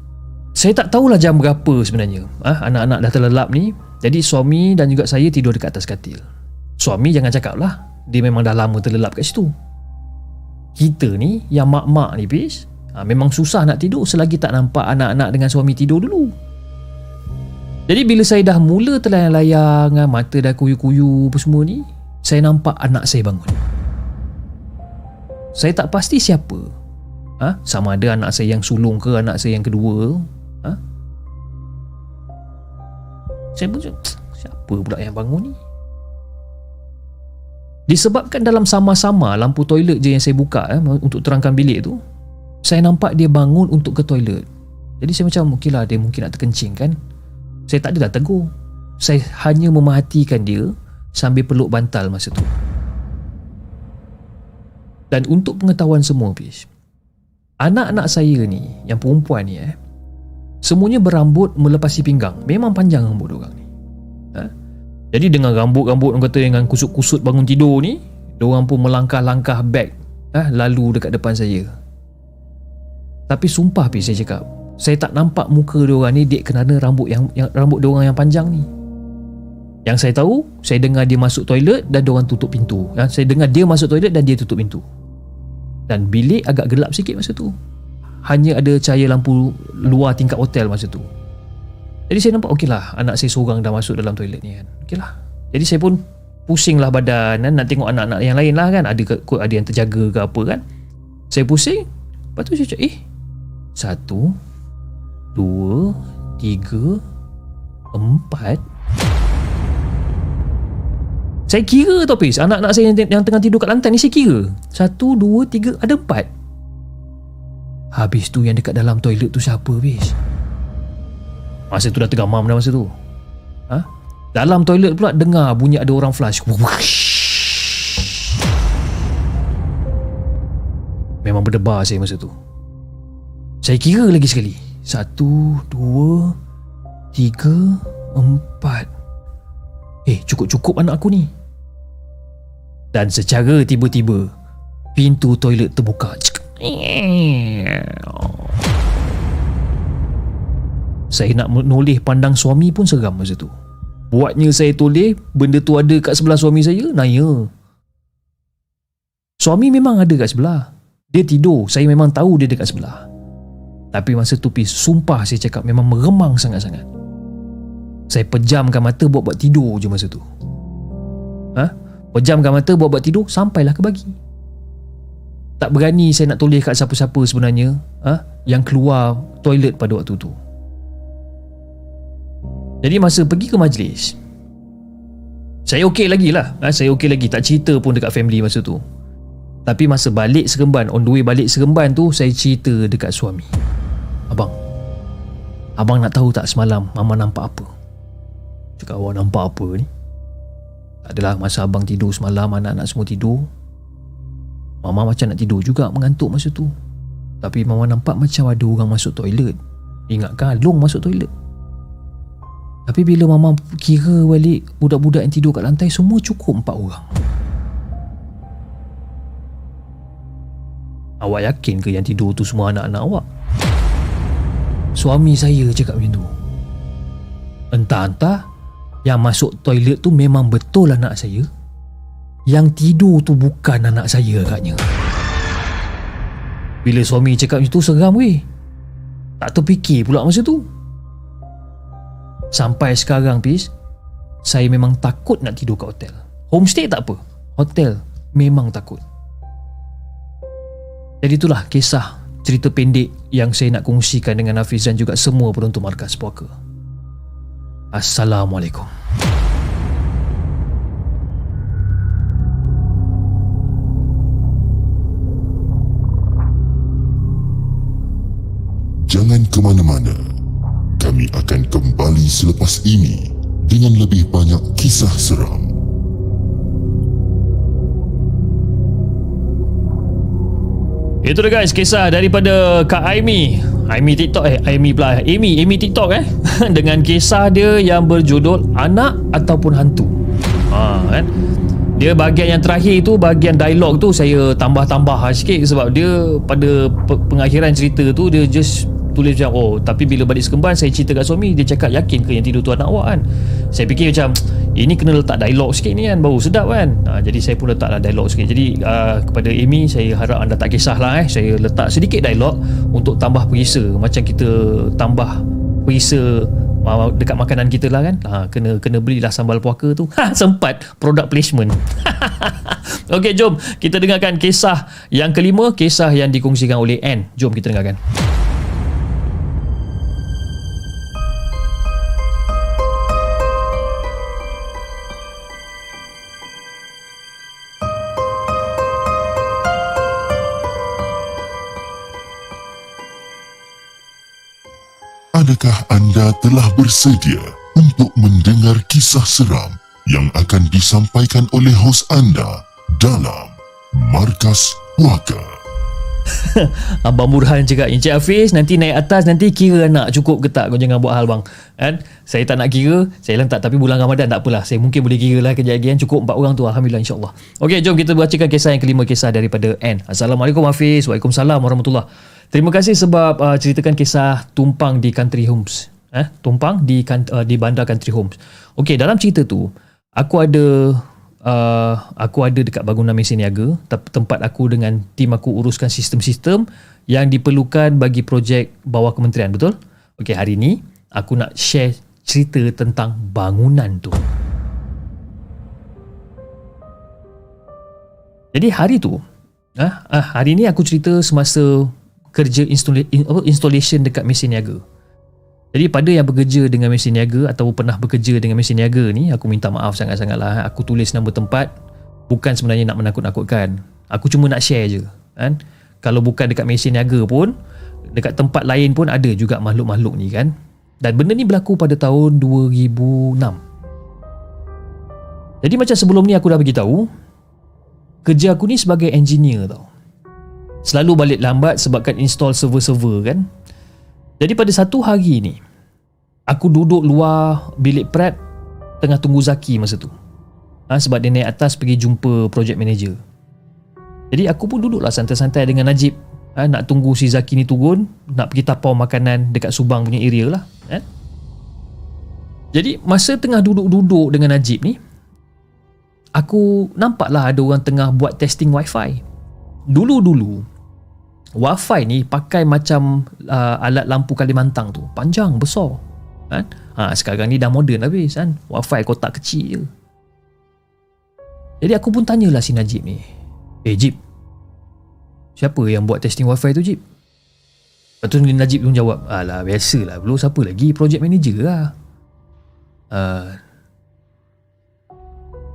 Saya tak tahulah jam berapa sebenarnya. Ah, Anak-anak dah terlelap ni. Jadi suami dan juga saya tidur dekat atas katil. Suami jangan cakap lah. Dia memang dah lama terlelap kat situ. Kita ni Yang mak-mak ni Pish ah, Memang susah nak tidur Selagi tak nampak anak-anak dengan suami tidur dulu. Jadi bila saya dah mula terlayang-layang ah, Mata dah kuyu-kuyu apa semua ni Saya nampak anak saya bangun. Saya tak pasti siapa. Ha? sama ada anak saya yang sulung ke anak saya yang kedua saya pun siapa pula yang bangun ni? Disebabkan dalam sama-sama lampu toilet je yang saya buka eh, untuk terangkan bilik tu saya nampak dia bangun untuk ke toilet. Jadi saya macam mungkin lah dia mungkin nak terkencing kan? Saya tak adalah tegur. Saya hanya memerhatikan dia sambil peluk bantal masa tu. Dan untuk pengetahuan semua Pish anak-anak saya ni yang perempuan ni eh semuanya berambut melepasi pinggang memang panjang rambut orang ni ha? jadi dengan rambut-rambut orang kata dengan kusut-kusut bangun tidur ni orang pun melangkah-langkah back ha? lalu dekat depan saya tapi sumpah pi saya cakap saya tak nampak muka dia orang ni dek kerana rambut yang, yang rambut dia orang yang panjang ni yang saya tahu saya dengar dia masuk toilet dan dia orang tutup pintu ya? saya dengar dia masuk toilet dan dia tutup pintu dan bilik agak gelap sikit masa tu hanya ada cahaya lampu luar tingkat hotel masa tu. Jadi saya nampak okey lah anak saya seorang dah masuk dalam toilet ni kan. Okey lah jadi saya pun pusing lah badan kan? nak tengok anak-anak yang lain lah kan. Ada, ada yang terjaga ke apa kan. Saya pusing. Lepas tu saya cakap eh satu dua tiga empat. Saya kira tau Pis Anak-anak saya yang, yang tengah tidur kat lantai ni Saya kira. Satu, dua, tiga Ada empat Habis tu yang dekat dalam toilet tu siapa Pis Masa tu dah tergamam dah masa tu. Ha? Dalam toilet pula Dengar bunyi ada orang flush Memang berdebar saya masa tu. Saya kira lagi sekali. Satu, dua Tiga Empat. Eh cukup-cukup anak aku ni. Dan secara tiba-tiba pintu toilet terbuka. Saya nak menoleh pandang suami pun seram masa tu. Buatnya saya toleh, benda tu ada kat sebelah suami saya, naya. Suami memang ada kat sebelah. Dia tidur, saya memang tahu dia dekat sebelah. Tapi masa tu pis, sumpah saya cakap memang meremang sangat-sangat. Saya pejamkan mata buat-buat tidur je masa tu. Ha? Pejamkan mata buat-buat tidur Sampailah ke bagi Tak berani saya nak toleh kat siapa-siapa sebenarnya ha? Yang keluar toilet pada waktu tu Jadi masa pergi ke majlis Saya okey lagi lah ha? Saya okey lagi Tak cerita pun dekat family masa tu Tapi masa balik seremban On the way balik seremban tu Saya cerita dekat suami Abang Abang nak tahu tak semalam Mama nampak apa Cakap awak nampak apa ni adalah masa abang tidur semalam anak-anak semua tidur Mama macam nak tidur juga mengantuk masa tu. Tapi mama nampak macam ada orang masuk toilet. Ingatkan Long masuk toilet. Tapi bila mama kira balik Budak-budak yang tidur kat lantai Semua cukup empat orang. Awak yakin ke yang tidur tu semua anak-anak awak? Suami saya cakap macam tu. Entah-entah yang masuk toilet tu memang betul anak saya Yang tidur tu bukan anak saya agaknya Bila suami cakap macam tu seram weh. Tak terfikir pula masa tu. Sampai sekarang Pis Saya memang takut nak tidur kat hotel. Homestay tak apa. Hotel memang takut. Jadi itulah kisah cerita pendek yang saya nak kongsikan dengan Hafiz dan juga semua penonton Markas Puaka. Assalamualaikum. Jangan ke mana-mana. Kami akan kembali selepas ini dengan lebih banyak kisah seram. Itu dah guys kisah daripada Kak Aimi Aimi TikTok eh Aimi pula Amy Amy TikTok eh [LAUGHS] Dengan kisah dia yang berjudul Anak ataupun hantu ha, kan? Dia bahagian yang terakhir tu Bahagian dialog tu Saya tambah-tambah sikit Sebab dia pada pengakhiran cerita tu Dia just tulis macam oh tapi bila balik sekemban saya cerita kat suami dia cakap yakin ke yang tidur tu anak awak kan? Saya fikir macam ini kena letak dialog sikit ni kan? Baru sedap kan? Ha, jadi saya pun letaklah dialog sikit. Jadi uh, kepada Amy saya harap anda tak kisahlah eh. Saya letak sedikit dialog untuk tambah perisa macam kita tambah perisa dekat makanan kita lah kan? Ha, kena kena belilah sambal puaka tu. [LAUGHS] Ha, sempat product placement. [LAUGHS] Okey jom kita dengarkan kisah yang kelima kisah yang dikongsikan oleh Anne jom kita dengarkan Adakah anda telah bersedia untuk mendengar kisah seram yang akan disampaikan oleh hos anda dalam Markas Puaka? [LAUGHS] Abang Burhan cakap Encik Hafiz nanti naik atas nanti kira nak cukup ke tak? Kau jangan buat hal bang. Kan? Saya tak nak kira saya letak tapi bulan Ramadan tak apalah. Saya mungkin boleh kira lah kejap lagi cukup empat orang tu Alhamdulillah insyaAllah. Ok jom kita bacakan kisah yang kelima kisah daripada N. Assalamualaikum Hafiz. Waalaikumsalam Warahmatullahi terima kasih sebab uh, ceritakan kisah tumpang di country homes. Eh tumpang di uh, di bandar country homes. Ok dalam cerita tu aku ada uh, aku ada dekat bangunan mesin niaga. Tempat aku dengan tim aku uruskan sistem-sistem yang diperlukan bagi projek bawah kementerian betul? Okey hari ni aku nak share cerita tentang bangunan tu. Jadi hari tu ah, ah hari ni aku cerita semasa kerja installation dekat mesin niaga jadi pada yang bekerja dengan mesin niaga atau pernah bekerja dengan mesin niaga ni, aku minta maaf sangat-sangat lah. Aku tulis nama tempat bukan sebenarnya nak menakut-nakutkan. Aku cuma nak share je. Kan? Kalau bukan dekat mesin niaga pun, dekat tempat lain pun ada juga makhluk-makhluk ni kan. Dan benda ni berlaku pada tahun 2006. Jadi macam sebelum ni aku dah bagi tahu, kerja aku ni sebagai engineer tau. Selalu balik lambat sebabkan install server-server kan. Jadi pada satu hari ni Aku duduk luar bilik prep Tengah tunggu Zaki masa tu ha, Sebab dia naik atas pergi jumpa project manager Jadi aku pun duduklah santai-santai dengan Najib ha, Nak tunggu si Zaki ni turun Nak pergi tapau makanan dekat Subang punya area lah ha? Jadi masa tengah duduk-duduk dengan Najib ni Aku nampaklah ada orang tengah buat testing wifi Dulu-dulu Wi-Fi ni pakai macam uh, alat lampu Kalimantan tu. Panjang, besar. Kan? Ha, sekarang ni dah moden habis kan. Wi-Fi kotak kecil. Jadi aku pun tanyalah si Najib ni. Eh Jib. Siapa yang buat testing Wi-Fi tu Jib? Lepas tu Najib pun jawab. Alah biasalah. Belum siapa lagi. Project manager lah. Uh,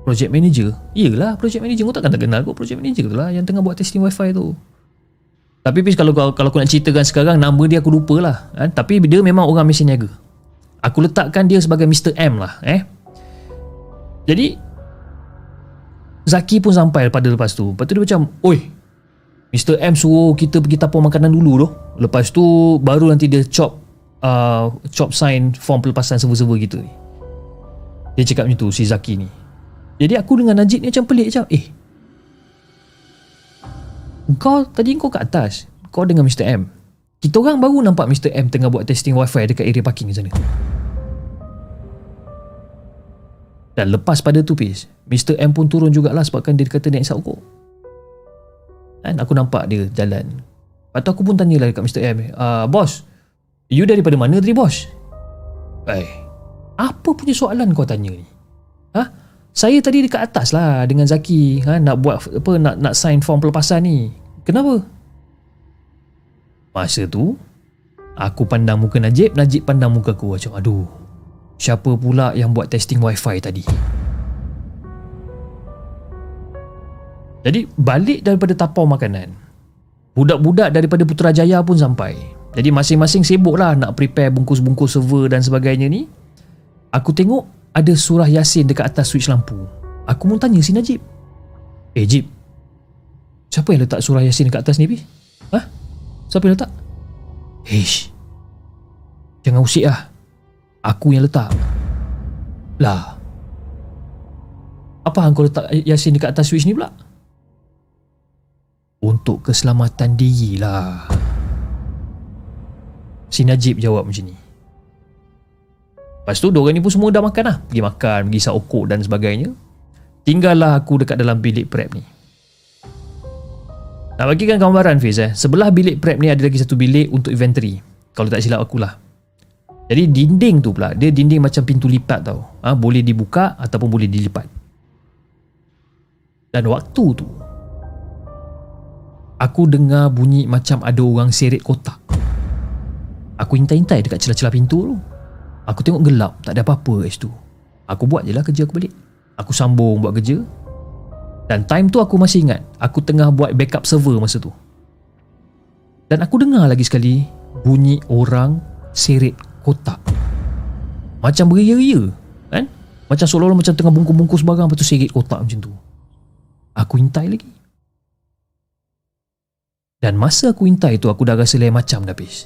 project manager? Iyalah project manager. Kau takkan tak kenal kau project manager tu lah. Yang tengah buat testing Wi-Fi tu. Tapi Fiz kalau kalau aku nak ceritakan sekarang nama dia aku lupa lah kan? Tapi dia memang orang mesin niaga Aku letakkan dia sebagai Mr. M lah eh. Jadi Zaki pun sampai pada lepas tu Lepas tu dia macam Oi Mr. M suruh kita pergi tapau makanan dulu tu Lepas tu baru nanti dia chop uh, Chop sign form pelepasan server-server gitu ni Dia cakap macam tu si Zaki ni Jadi aku dengan Najib ni macam pelik macam Eh kau tadi kau kat atas Kau dengan Mr. M Kita orang baru nampak Mr. M tengah buat testing wifi dekat area parking sana Dan lepas pada tu Pis Mr. M pun turun jugalah sebabkan dia kata naik isap kok Kan aku nampak dia jalan Lepas tu aku pun tanyalah dekat Mr. M uh, Bos You daripada mana tadi bos? Eh Apa punya soalan kau tanya ni? Ha? Saya tadi dekat atas lah dengan Zaki ha, nak buat apa nak nak sign form pelepasan ni. Kenapa? Masa tu aku pandang muka Najib, Najib pandang muka aku macam aduh. Siapa pula yang buat testing wifi tadi? Jadi balik daripada tapau makanan. Budak-budak daripada Putrajaya pun sampai. Jadi masing-masing sibuk lah nak prepare bungkus-bungkus server dan sebagainya ni. Aku tengok ada surah Yasin dekat atas switch lampu. Aku pun tanya si Najib. Eh Jib, siapa yang letak surah Yasin dekat atas ni, Pi? Ha? Siapa yang letak? Hish, jangan usik lah. Aku yang letak. Lah, apa yang kau letak Yasin dekat atas switch ni pula? Untuk keselamatan diri lah. Si Najib jawab macam ni. Lepas tu diorang ni pun semua dah makan lah. Pergi makan, pergi isap okok dan sebagainya. Tinggallah aku dekat dalam bilik prep ni. Nak bagikan gambaran Fiz eh. Sebelah bilik prep ni ada lagi satu bilik untuk inventory. Kalau tak silap aku lah. Jadi dinding tu pula, dia dinding macam pintu lipat tau. Ha, boleh dibuka ataupun boleh dilipat. Dan waktu tu, aku dengar bunyi macam ada orang seret kotak. Aku intai-intai dekat celah-celah pintu tu. Aku tengok gelap, tak ada apa-apa kat situ. Aku buat je lah kerja aku balik. Aku sambung buat kerja. Dan time tu aku masih ingat, aku tengah buat backup server masa tu. Dan aku dengar lagi sekali bunyi orang seret kotak. Macam beria-ria, kan? Macam seolah-olah macam tengah bungkus-bungkus barang lepas tu seret kotak macam tu. Aku intai lagi. Dan masa aku intai tu aku dah rasa lain macam dah habis.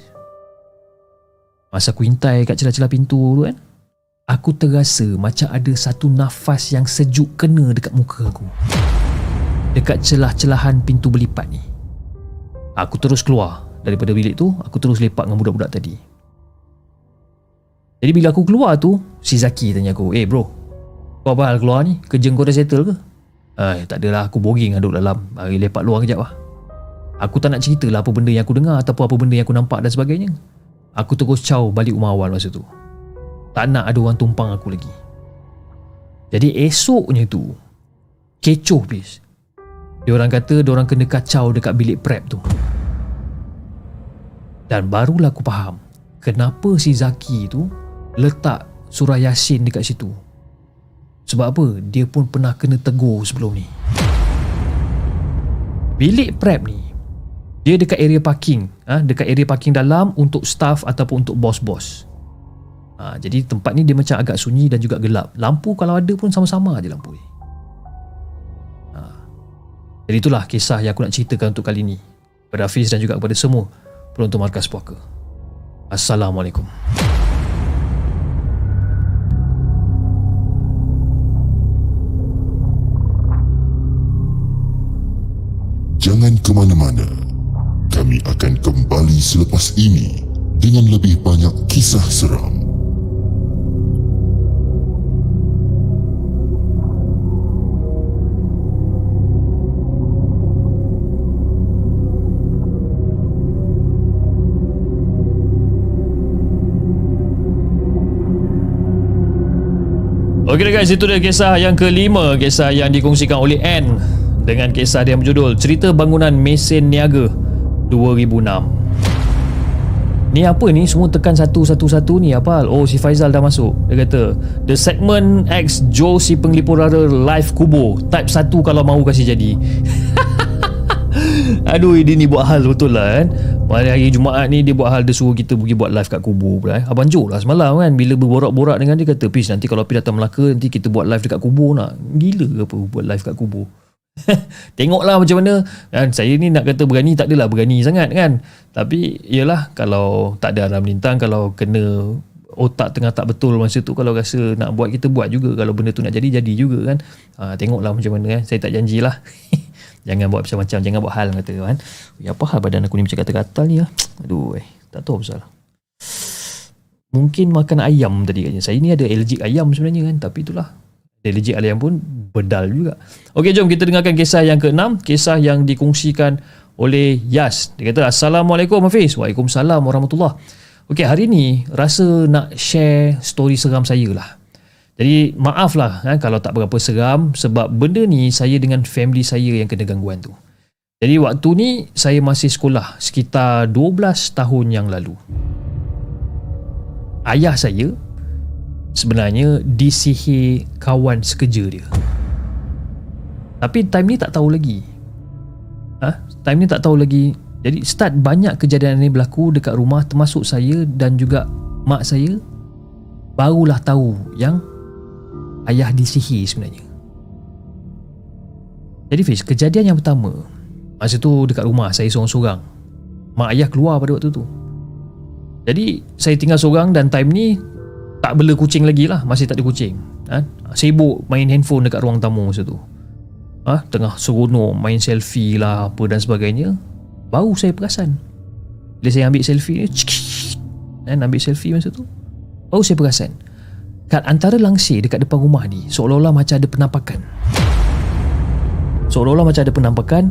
Masa aku intai kat celah-celah pintu tu kan Aku terasa macam ada satu nafas yang sejuk kena dekat muka aku. Dekat celah-celahan pintu berlipat ni. Aku terus keluar. Daripada bilik tu Aku terus lepak dengan budak-budak tadi. Jadi bila aku keluar tu Si Zaki tanya aku Eh bro Kau apa hal keluar ni? Kerja kau dah settle ke? Eh tak adalah aku boring duduk dalam. Mari lepak luar kejap lah. Aku tak nak cerita lah apa benda yang aku dengar Ataupun apa benda yang aku nampak dan sebagainya Aku terus caw balik rumah awal masa tu. Tak nak ada orang tumpang aku lagi. Jadi esoknya tu Kecoh bis. Dia orang kata dia orang kena kacau dekat bilik prep tu. Dan barulah aku faham Kenapa si Zaki tu Letak surah Yasin dekat situ. Sebab apa? Dia pun pernah kena tegur sebelum ni. Bilik prep ni dia dekat area parking ha? Dekat area parking dalam Untuk staff ataupun untuk bos-bos ha, Jadi tempat ni dia macam agak sunyi dan juga gelap Lampu kalau ada pun sama-sama je lampu ni ha. Jadi itulah kisah yang aku nak ceritakan untuk kali ni Kepada Hafiz dan juga kepada semua Penonton Markas Puaka Assalamualaikum Jangan ke mana-mana. Kami akan kembali selepas ini dengan lebih banyak kisah seram. Okey guys, itu dia kisah yang kelima Kisah yang dikongsikan oleh N Dengan kisah dia berjudul Cerita Bangunan Mesin Niaga 2006 Ni apa ni? Semua tekan satu-satu-satu ni. Apa? Oh si Faizal dah masuk. Dia kata The segment X Joe si penglipurara live kubo. Type 1 kalau mahu kasih jadi. [LAUGHS] Aduh dia ni buat hal betul lah kan? Pada hari Jumaat ni dia buat hal Dia suruh kita pergi buat live kat kubur pula eh. Abang Joe lah semalam kan? Bila berborak-borak dengan dia kata Peace nanti kalau pergi datang Melaka Nanti kita buat live dekat kubur nak. Gila ke apa buat live kat kubur [LAUGHS] Tengoklah macam mana. Kan, Saya ni nak kata berani Tak adalah berani sangat kan. Tapi Yalah Kalau tak ada alam lintang Kalau kena Otak tengah tak betul Masa tu Kalau rasa nak buat Kita buat juga. Kalau benda tu nak jadi Jadi juga kan. Ha, Tengoklah macam mana kan Saya tak janjilah. [LAUGHS] Jangan buat macam-macam Jangan buat hal kata kan. Ya apa hal badan aku ni Macam kata-kata ni lah Aduh eh. Tak tahu pasal Mungkin makan ayam tadi katnya Saya ni ada allergic ayam sebenarnya kan Tapi itulah Legit Alian pun bedal juga. Okey, jom kita dengarkan kisah yang keenam. Kisah yang dikongsikan oleh Yas. Dia kata, Assalamualaikum Hafiz. Waalaikumsalam warahmatullahi Okey, hari ni rasa nak share story seram saya lah. Jadi, maaf lah kan, kalau tak berapa seram sebab benda ni saya dengan family saya yang kena gangguan tu. Jadi, waktu ni saya masih sekolah sekitar 12 tahun yang lalu. Ayah saya sebenarnya disihir kawan sekerja dia. Tapi time ni tak tahu lagi. Ha? time ni tak tahu lagi. Jadi start banyak kejadian ini berlaku dekat rumah termasuk saya dan juga mak saya barulah tahu yang ayah disihir sebenarnya. Jadi Fiz, kejadian yang pertama Masa tu dekat rumah saya seorang-seorang Mak ayah keluar pada waktu tu Jadi saya tinggal seorang dan time ni tak bela kucing lagi lah masih tak ada kucing ha? sibuk main handphone dekat ruang tamu masa tu ha? tengah seronok main selfie lah apa dan sebagainya baru saya perasan bila saya ambil selfie ni Dan ambil selfie masa tu. Baru saya perasan. Kat antara langsir dekat depan rumah ni, seolah-olah macam ada penampakan. Seolah-olah macam ada penampakan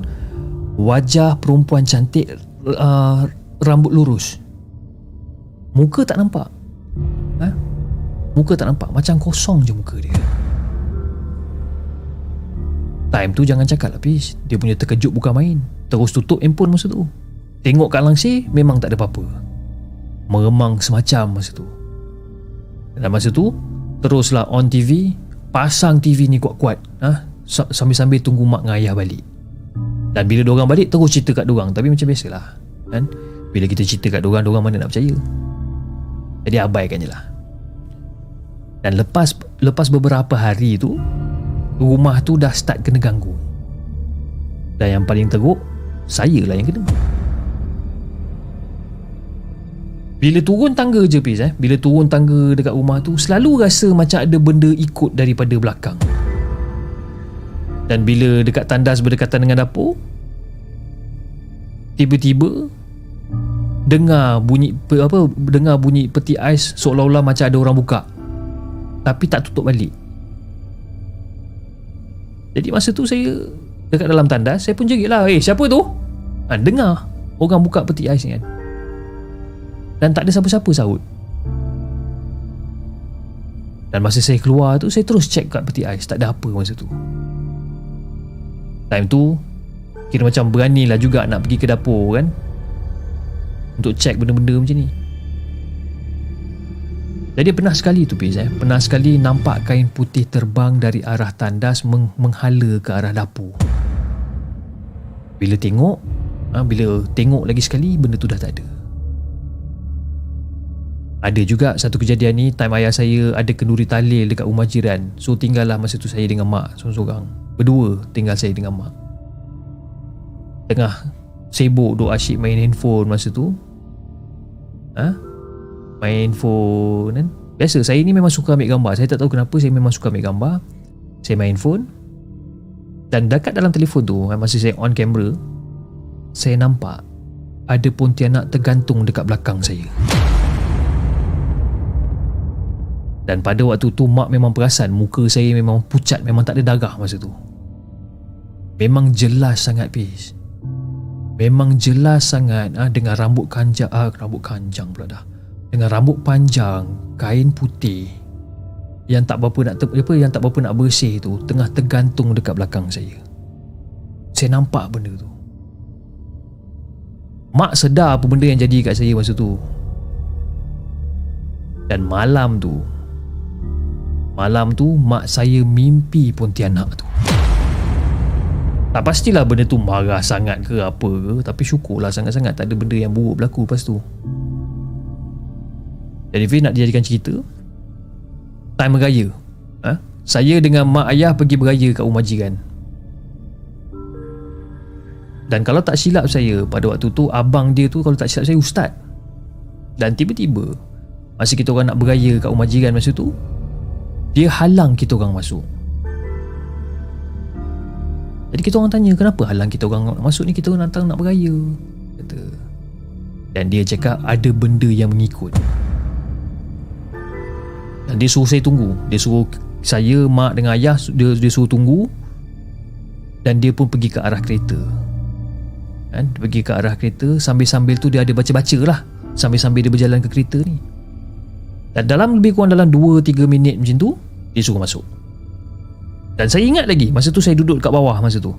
wajah perempuan cantik uh, rambut lurus. Muka tak nampak. Ha? Muka tak nampak. Macam kosong je muka dia. Time tu jangan cakap lah Fiz Dia punya terkejut bukan main. Terus tutup handphone masa tu. Tengok kat langsir Memang tak ada apa-apa. Meremang semacam masa tu. Dan masa tu Teruslah on TV Pasang TV ni kuat-kuat. Ha? Sambil-sambil tunggu mak dengan ayah balik. Dan bila diorang balik Terus cerita kat diorang Tapi macam biasalah kan? Bila kita cerita kat diorang Diorang mana nak percaya? Jadi abaikan je lah Dan lepas Lepas beberapa hari tu rumah tu dah start kena ganggu. Dan yang paling teruk, saya lah yang kena. Bila turun tangga je Fiz eh, bila turun tangga dekat rumah tu, selalu rasa macam ada benda ikut daripada belakang. Dan bila dekat tandas berdekatan dengan dapur, tiba-tiba dengar bunyi apa dengar bunyi peti ais seolah-olah macam ada orang buka. Tapi tak tutup balik. Jadi masa tu saya dekat dalam tandas saya pun jerit lah eh siapa tu? Ha, dengar orang buka peti ais ni kan. Dan tak ada siapa-siapa sahut. Dan masa saya keluar tu saya terus check kat peti ais tak ada apa masa tu. Time tu kira macam beranilah juga nak pergi ke dapur kan. Untuk check benda-benda macam ni. Jadi pernah sekali tu Fiz eh. Pernah sekali nampak kain putih terbang dari arah tandas meng- menghala ke arah dapur. Bila tengok ha, Bila tengok lagi sekali benda tu dah tak ada. Ada juga satu kejadian ni Time ayah saya ada kenduri talil dekat rumah jiran. So tinggallah masa tu saya dengan mak Seorang-seorang. Berdua tinggal saya dengan mak. Tengah sibuk duk asyik main handphone masa tu. Ha? Main phone kan? Biasa saya ni memang suka ambil gambar. Saya tak tahu kenapa saya memang suka ambil gambar. Saya main phone. Dan dekat dalam telefon tu kan, masa saya on camera saya nampak ada pontianak tergantung dekat belakang saya. Dan pada waktu tu mak memang perasan muka saya memang pucat memang tak ada darah masa tu. Memang jelas sangat Fiz memang jelas sangat ah, dengan rambut kanjang ah, rambut kanjang pula dah dengan rambut panjang, kain putih yang tak berapa nak apa yang tak berapa nak bersih tu tengah tergantung dekat belakang saya. Saya nampak benda tu. Mak sedar apa benda yang jadi kat saya masa tu. Dan malam tu Malam tu mak saya mimpi Pontianak tu Tak pastilah benda tu marah sangat ke apa ke Tapi syukurlah sangat-sangat tak ada benda yang buruk berlaku lepas tu jadi Fiz nak dijadikan cerita Time beraya ha? Saya dengan mak ayah pergi beraya kat rumah jiran. Dan kalau tak silap saya Pada waktu tu abang dia tu Kalau tak silap saya ustaz. Dan tiba-tiba Masa kita orang nak beraya kat rumah jiran masa tu Dia halang kita orang masuk. Jadi kita orang tanya Kenapa halang kita orang masuk ni? Kita orang datang nak beraya Kata. Dan dia cakap ada benda yang mengikut. dan dia suruh saya tunggu. Dia suruh saya, mak dengan ayah Dia, dia suruh tunggu Dan dia pun pergi ke arah kereta. Kan? Dia pergi ke arah kereta Sambil-sambil tu dia ada baca-baca lah. Sambil-sambil dia berjalan ke kereta ni. Dan dalam lebih kurang dalam 2-3 minit macam tu Dia suruh masuk. Dan saya ingat lagi Masa tu saya duduk kat bawah masa tu.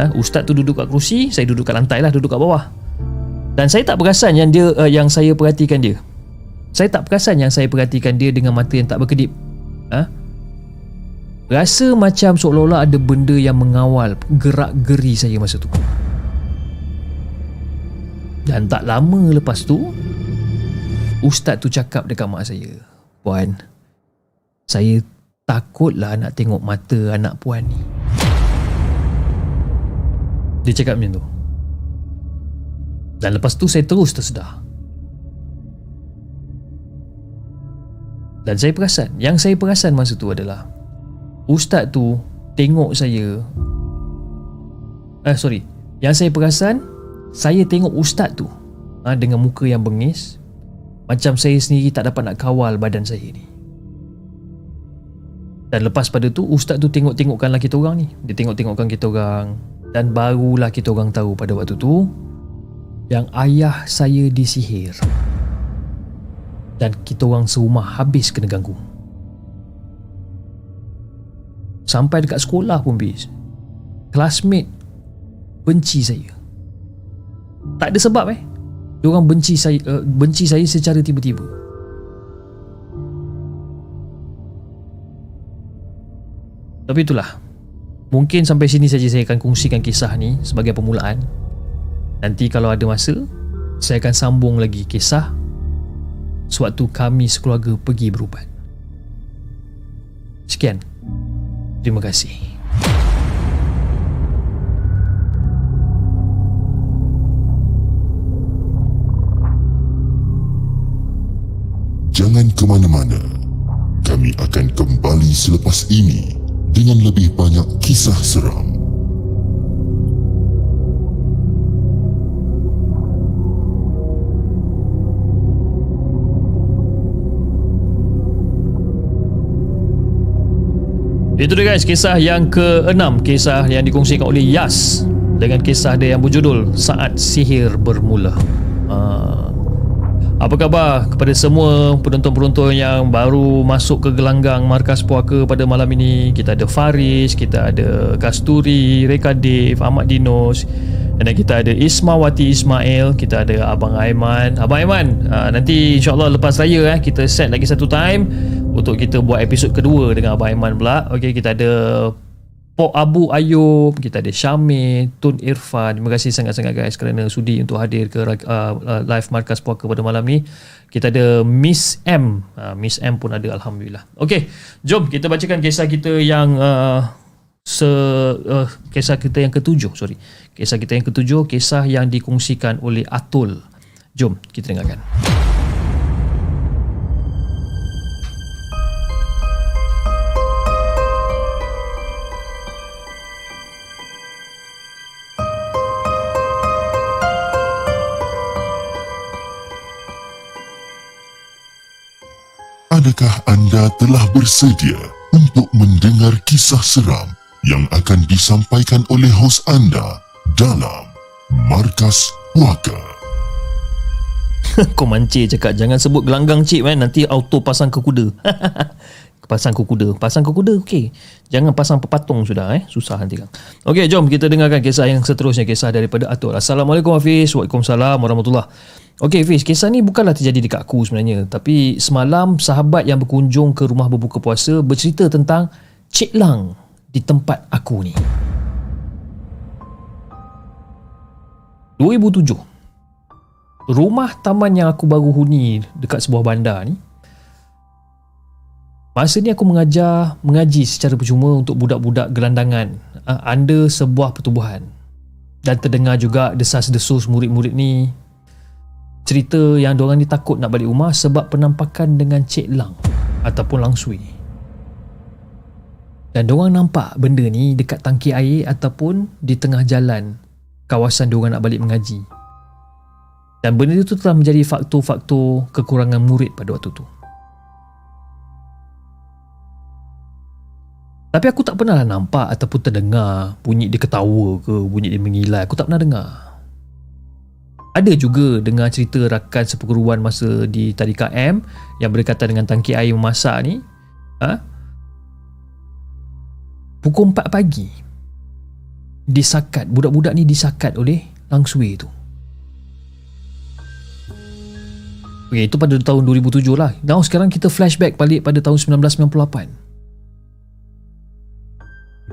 Ha? Ustaz tu duduk kat kerusi Saya duduk kat lantai lah Duduk kat bawah. Dan saya tak perasan yang dia uh, yang saya perhatikan dia saya tak perasan yang saya perhatikan dia dengan mata yang tak berkedip. Ha? Rasa macam seolah-olah ada benda yang mengawal gerak geri saya masa tu. Dan tak lama lepas tu, Ustaz tu cakap dekat mak saya, Puan, saya takutlah nak tengok mata anak puan ni. Dia cakap macam tu. Dan lepas tu saya terus tersedar. Dan saya perasan Yang saya perasan masa tu adalah Ustaz tu Tengok saya Eh sorry Yang saya perasan Saya tengok ustaz tu ha, Dengan muka yang bengis Macam saya sendiri tak dapat nak kawal badan saya ni. Dan lepas pada tu ustaz tu tengok-tengokkanlah kita orang ni. Dia tengok-tengokkan kita orang dan barulah kita orang tahu pada waktu tu yang ayah saya disihir. Dan kita orang serumah habis kena ganggu. Sampai dekat sekolah pun bis. Classmate benci saya. Tak ada sebab eh. Dia orang benci saya uh, benci saya secara tiba-tiba. Tapi itulah. Mungkin sampai sini saja saya akan kongsikan kisah ni sebagai permulaan. Nanti kalau ada masa, saya akan sambung lagi kisah sewaktu kami sekeluarga pergi berubat. Sekian. Terima kasih. Jangan ke mana-mana. Kami akan kembali selepas ini dengan lebih banyak kisah seram. Itu dia guys. Kisah yang ke-6 Kisah yang dikongsikan oleh Yas Dengan kisah dia yang berjudul Saat Sihir Bermula. Uh, Apa khabar kepada semua penonton-penonton yang baru masuk ke gelanggang Markas Puaka pada malam ini? Kita ada Faris, kita ada Kasturi, Reka Dave, Ahmad Dinos dan kita ada Ismawati Ismail Kita ada Abang Aiman. Abang Aiman uh, Nanti insyaAllah lepas raya eh, Kita set lagi satu time Untuk kita buat episod kedua Dengan Abang Aiman pula. Okay kita ada Pok Abu Ayub Kita ada Syamil Tun Irfan. Terima kasih sangat-sangat guys Kerana sudi untuk hadir ke uh, Live Markas Puaka pada malam ni. Kita ada Miss M. Uh, Miss M pun ada Alhamdulillah. Okay Jom kita bacakan kisah kita yang uh, se uh, kisah kita yang ketujuh sorry. Kisah kita yang ketujuh kisah yang dikongsikan oleh Atul. Jom kita dengarkan. Adakah anda telah bersedia untuk mendengar kisah seram yang akan disampaikan oleh hos anda dalam Markas Puaka? [LAUGHS] kau mancing cakap jangan sebut gelanggang cik man. Nanti auto pasang ke kuda. [LAUGHS] Pasang ke kuda. Pasang ke kuda okey. Jangan pasang pepatung sudah eh. Susah nanti kan. Okey jom kita dengarkan kisah yang seterusnya kisah daripada Atul Assalamualaikum Hafiz. Waalaikumsalam warahmatullahi Okey Fiz, kisah ni bukanlah terjadi dekat aku sebenarnya. Tapi semalam sahabat yang berkunjung ke rumah berbuka puasa Bercerita tentang Cik Lang di tempat aku ni 2007 Rumah taman yang aku baru huni dekat sebuah bandar ni Masa ni aku mengajar mengaji secara percuma untuk budak-budak gelandangan uh, anda sebuah pertubuhan. Dan terdengar juga desas-desus murid-murid ni cerita yang diorang ni takut nak balik rumah sebab penampakan dengan Cik Lang ataupun Lang Sui. Dan diorang nampak benda ni dekat tangki air ataupun di tengah jalan kawasan diorang nak balik mengaji. Dan benda itu telah menjadi faktor-faktor kekurangan murid pada waktu tu. Tapi aku tak pernah nampak ataupun terdengar bunyi dia ketawa ke, bunyi dia mengilai. Aku tak pernah dengar. Ada juga dengar cerita rakan seperguruan masa di Tadika M yang berdekatan dengan tangki air memasak ni. Ha? Pukul 4 pagi disakat, budak-budak ni disakat oleh Langsui tu. Okay, itu pada tahun 2007 lah. Now sekarang kita flashback balik pada tahun 1998.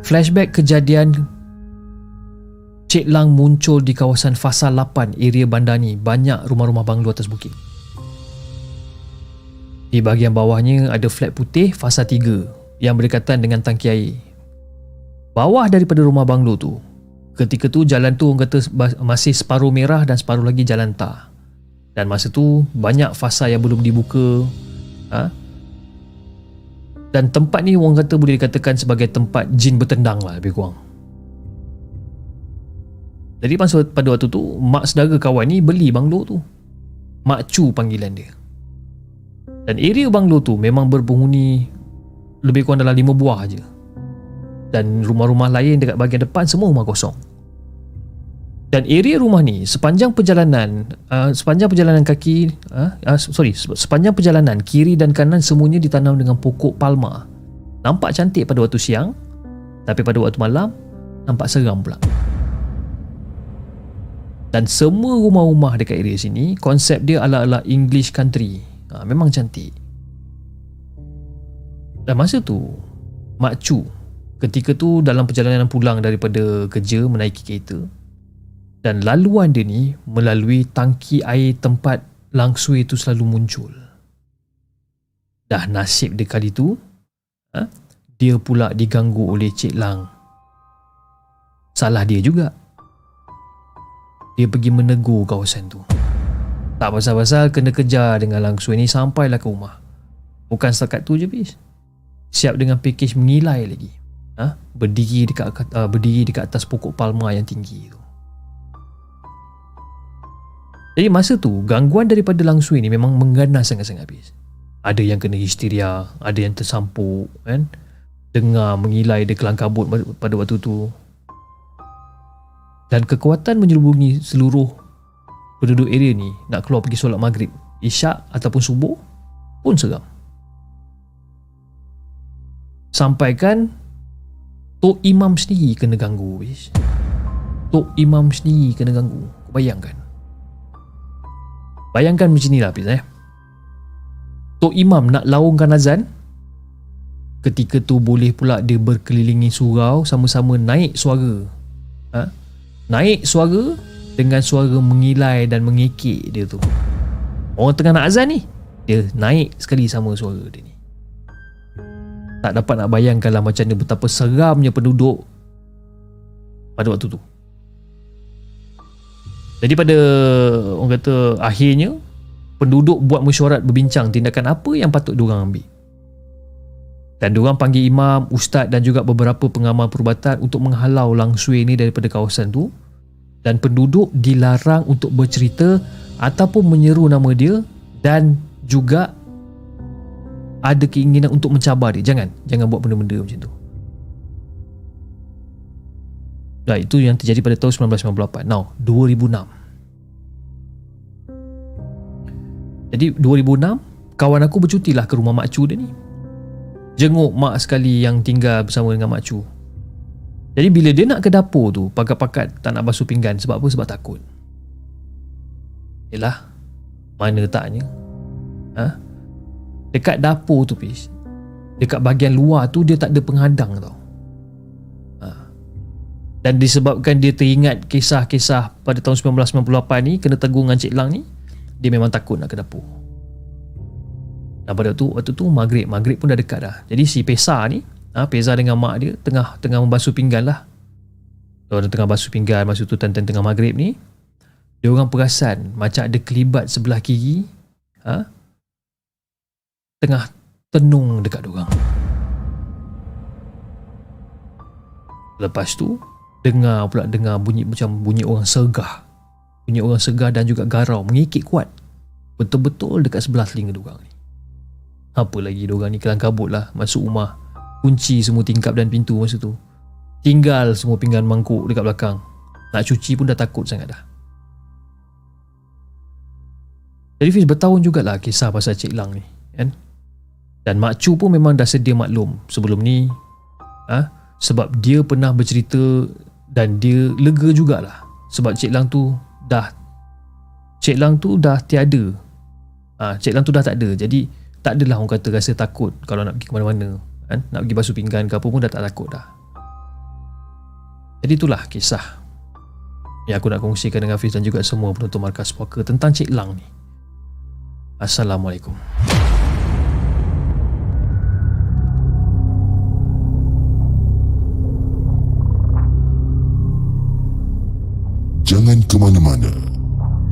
Flashback kejadian Cik Lang muncul di kawasan Fasa 8 area bandar ni banyak rumah-rumah banglo atas bukit. Di bahagian bawahnya ada flat putih Fasa 3 yang berdekatan dengan tangki air. Bawah daripada rumah banglo tu, ketika tu jalan tu orang kata masih separuh merah dan separuh lagi jalan tar. Dan masa tu banyak fasa yang belum dibuka. Ha? Dan tempat ni orang kata boleh dikatakan sebagai tempat jin bertendang lah lebih kurang. Jadi masa pada waktu tu, mak saudara kawan ni beli banglo tu. Mak Cu panggilan dia. Dan area banglo tu memang berpenghuni lebih kurang dalam 5 buah je. Dan rumah-rumah lain dekat bahagian depan semua rumah kosong. Dan area rumah ni sepanjang perjalanan uh, sepanjang perjalanan kaki uh, uh, sorry sepanjang perjalanan kiri dan kanan semuanya ditanam dengan pokok palma. Nampak cantik pada waktu siang tapi pada waktu malam nampak seram pula. Dan semua rumah-rumah dekat area sini konsep dia ala-ala English country. Ha, memang cantik. Dan masa tu Mak Chu ketika tu dalam perjalanan pulang daripada kerja menaiki kereta dan laluan dia ni melalui tangki air tempat langsui itu selalu muncul. Dah nasib dia kali tu, ha? dia pula diganggu oleh Cik Lang. Salah dia juga. Dia pergi menegur kawasan tu. Tak pasal-pasal kena kejar dengan langsui ni sampailah ke rumah. Bukan setakat tu je bis. Siap dengan pakej mengilai lagi. Ha? Berdiri dekat uh, berdiri dekat atas pokok palma yang tinggi tu. Jadi masa tu gangguan daripada langsui ni memang mengganas sangat-sangat habis. Ada yang kena histeria, ada yang tersampuk kan. Dengar mengilai dia kelang kabut pada waktu tu. Dan kekuatan menyelubungi seluruh penduduk area ni nak keluar pergi solat maghrib, isyak ataupun subuh pun seram. Sampaikan Tok Imam sendiri kena ganggu wish. Tok Imam sendiri kena ganggu. Bayangkan. Bayangkan macam ni lah Hafiz eh. Tok Imam nak laungkan azan Ketika tu boleh pula dia berkelilingi surau Sama-sama naik suara ha? Naik suara Dengan suara mengilai dan mengekek dia tu Orang tengah nak azan ni Dia naik sekali sama suara dia ni Tak dapat nak bayangkan lah macam ni Betapa seramnya penduduk Pada waktu tu jadi pada orang kata akhirnya penduduk buat mesyuarat berbincang tindakan apa yang patut diorang ambil. Dan diorang panggil imam, ustaz dan juga beberapa pengamal perubatan untuk menghalau langsui ini daripada kawasan tu dan penduduk dilarang untuk bercerita ataupun menyeru nama dia dan juga ada keinginan untuk mencabar dia. Jangan, jangan buat benda-benda macam tu. Nah, itu yang terjadi pada tahun 1998. Now, 2006. Jadi 2006, kawan aku bercutilah ke rumah Mak Cu dia ni. Jenguk mak sekali yang tinggal bersama dengan Mak Cu. Jadi bila dia nak ke dapur tu, pakat-pakat tak nak basuh pinggan sebab apa? Sebab takut. Yelah, mana taknya? Ha? Dekat dapur tu, Pis. Dekat bahagian luar tu, dia tak ada penghadang tau. Dan disebabkan dia teringat kisah-kisah pada tahun 1998 ni kena tegur dengan Cik Lang ni dia memang takut nak ke dapur. Dan pada tu waktu tu maghrib. Maghrib pun dah dekat dah. Jadi si Pesa ni ha, Pesa dengan mak dia tengah tengah membasuh pinggan lah. Kalau tengah basuh pinggan masa tu tengah maghrib ni dia orang perasan macam ada kelibat sebelah kiri ha, tengah tenung dekat orang lepas tu dengar pula dengar bunyi macam bunyi orang segah bunyi orang segah dan juga garau mengikik kuat. Betul-betul dekat sebelah telinga diorang ni. Apa lagi diorang ni kelang kabut lah masuk rumah. Kunci semua tingkap dan pintu masa tu. Tinggal semua pinggan mangkuk dekat belakang. Nak cuci pun dah takut sangat dah. Jadi Fiz bertahun jugalah kisah pasal Cik Lang ni kan dan Mak Chu pun memang dah sedia maklum sebelum ni ha? sebab dia pernah bercerita dan dia lega jugalah. Sebab Cik Lang tu dah Cik Lang tu dah tiada. Ha, Cik Lang tu dah tak ada jadi tak adalah orang kata rasa takut kalau nak pergi ke mana-mana kan? nak pergi basuh pinggan ke apa pun dah tak takut dah. Jadi itulah kisah yang aku nak kongsikan dengan Hafiz dan juga semua penonton Markas Puaka tentang Cik Lang ni. Assalamualaikum Jangan ke mana-mana.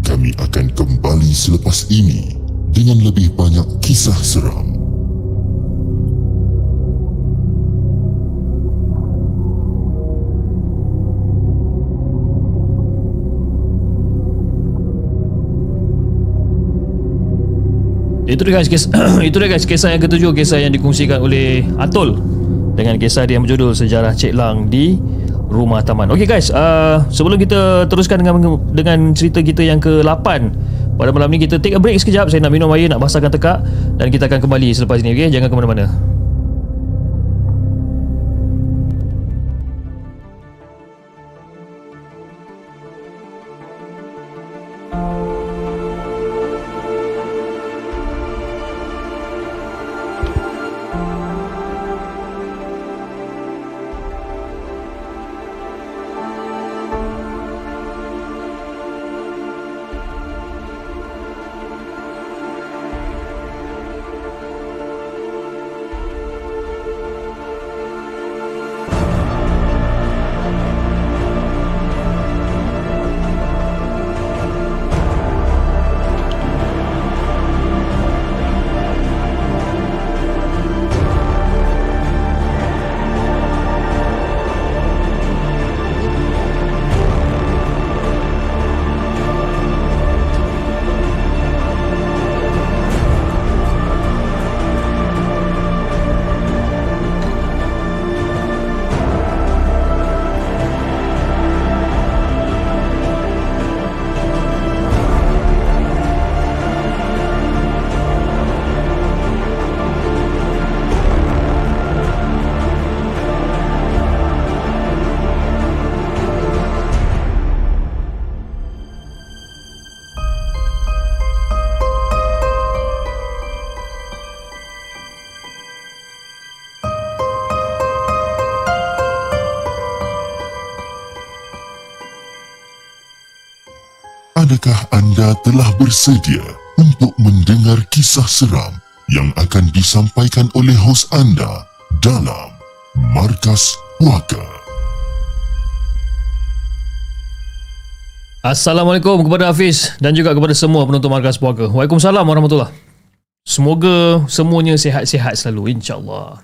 Kami akan kembali selepas ini dengan lebih banyak kisah seram. Itu dia guys kisah, [CLEARS THROAT] Itu dia guys Kisah yang ketujuh Kisah yang dikongsikan oleh Atul Dengan kisah dia berjudul Sejarah Cik Lang di Rumah Taman. Okay guys uh, Sebelum kita teruskan dengan Dengan cerita kita yang ke-8 Pada malam ni kita take a break sekejap. Saya nak minum air Nak basahkan tekak Dan kita akan kembali selepas ini Okay Jangan ke mana-mana Adakah anda telah bersedia untuk mendengar kisah seram yang akan disampaikan oleh hos anda dalam Markas Puaka? Assalamualaikum kepada Hafiz dan juga kepada semua penonton Markas Puaka. Waalaikumsalam warahmatullahi Semoga semuanya sihat-sihat selalu insya-Allah.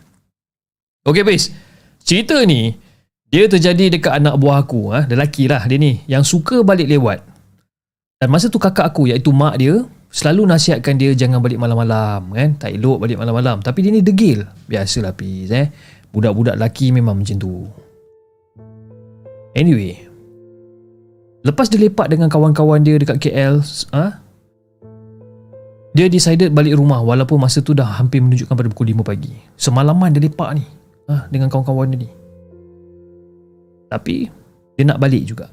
Okey, Hafiz. Cerita ni dia terjadi dekat anak buah aku, ha? lelaki lah dia ni, yang suka balik lewat. Dan masa tu kakak aku iaitu mak dia selalu nasihatkan dia jangan balik malam-malam kan. Tak elok balik malam-malam. Tapi dia ni degil. Biasalah Fiz eh. Budak-budak lelaki memang macam tu. Anyway. Lepas dia lepak dengan kawan-kawan dia dekat KL, ha? Dia decided balik rumah walaupun masa tu dah hampir menunjukkan pada pukul 5 pagi. Semalaman dia lepak ni ha? dengan kawan-kawan dia ni. Tapi dia nak balik juga.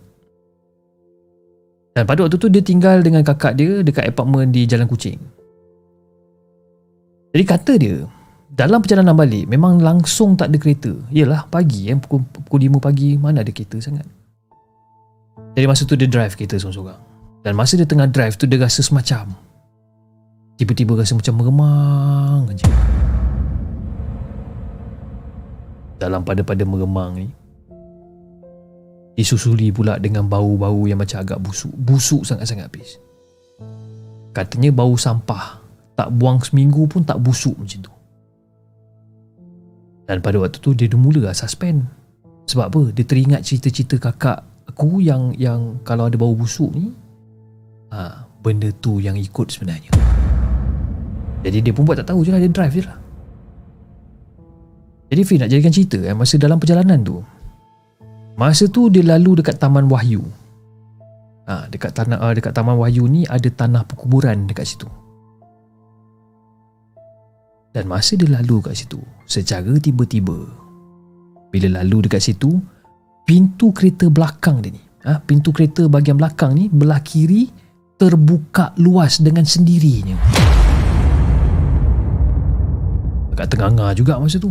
Dan pada waktu tu dia tinggal dengan kakak dia dekat apartmen di Jalan Kucing. Jadi kata dia, dalam perjalanan balik memang langsung tak ada kereta. Yalah pagi eh, pukul, pukul 5 pagi mana ada kereta sangat. Jadi masa tu dia drive kereta seorang-seorang. Dan masa dia tengah drive tu dia rasa semacam tiba-tiba rasa macam meremang aja. Dalam pada-pada meremang ni, Disusuli pula dengan bau-bau yang macam agak busuk. Busuk sangat-sangat habis. Katanya bau sampah. Tak buang seminggu pun tak busuk macam tu. Dan pada waktu tu dia dah mula lah suspend. Sebab apa? Dia teringat cerita-cerita kakak aku yang yang kalau ada bau busuk ni ha, benda tu yang ikut sebenarnya. Jadi dia pun buat tak tahu je lah dia drive je lah. Jadi Fee nak jadikan cerita eh, masa dalam perjalanan tu Masa tu dia lalu dekat Taman Wahyu. Ha, dekat tanah uh, dekat Taman Wahyu ni ada tanah perkuburan dekat situ. Dan masa dia lalu kat situ, secara tiba-tiba bila lalu dekat situ, pintu kereta belakang dia ni, ha, pintu kereta bahagian belakang ni belah kiri terbuka luas dengan sendirinya. Agak tengah juga masa tu.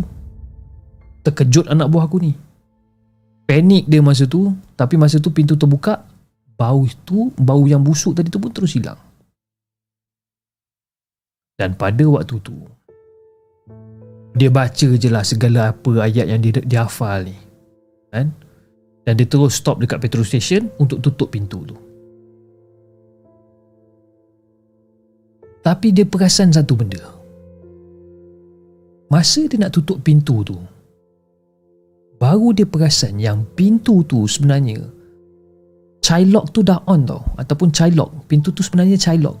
Terkejut anak buah aku ni panik dia masa tu tapi masa tu pintu terbuka bau itu bau yang busuk tadi tu pun terus hilang. Dan pada waktu tu dia baca je lah segala apa ayat yang dia, dia hafal ni kan? Dan dia terus stop dekat petrol station untuk tutup pintu tu. Tapi dia perasan satu benda. Masa dia nak tutup pintu tu baru dia perasan yang pintu tu sebenarnya child lock tu dah on tau ataupun child lock pintu tu sebenarnya child lock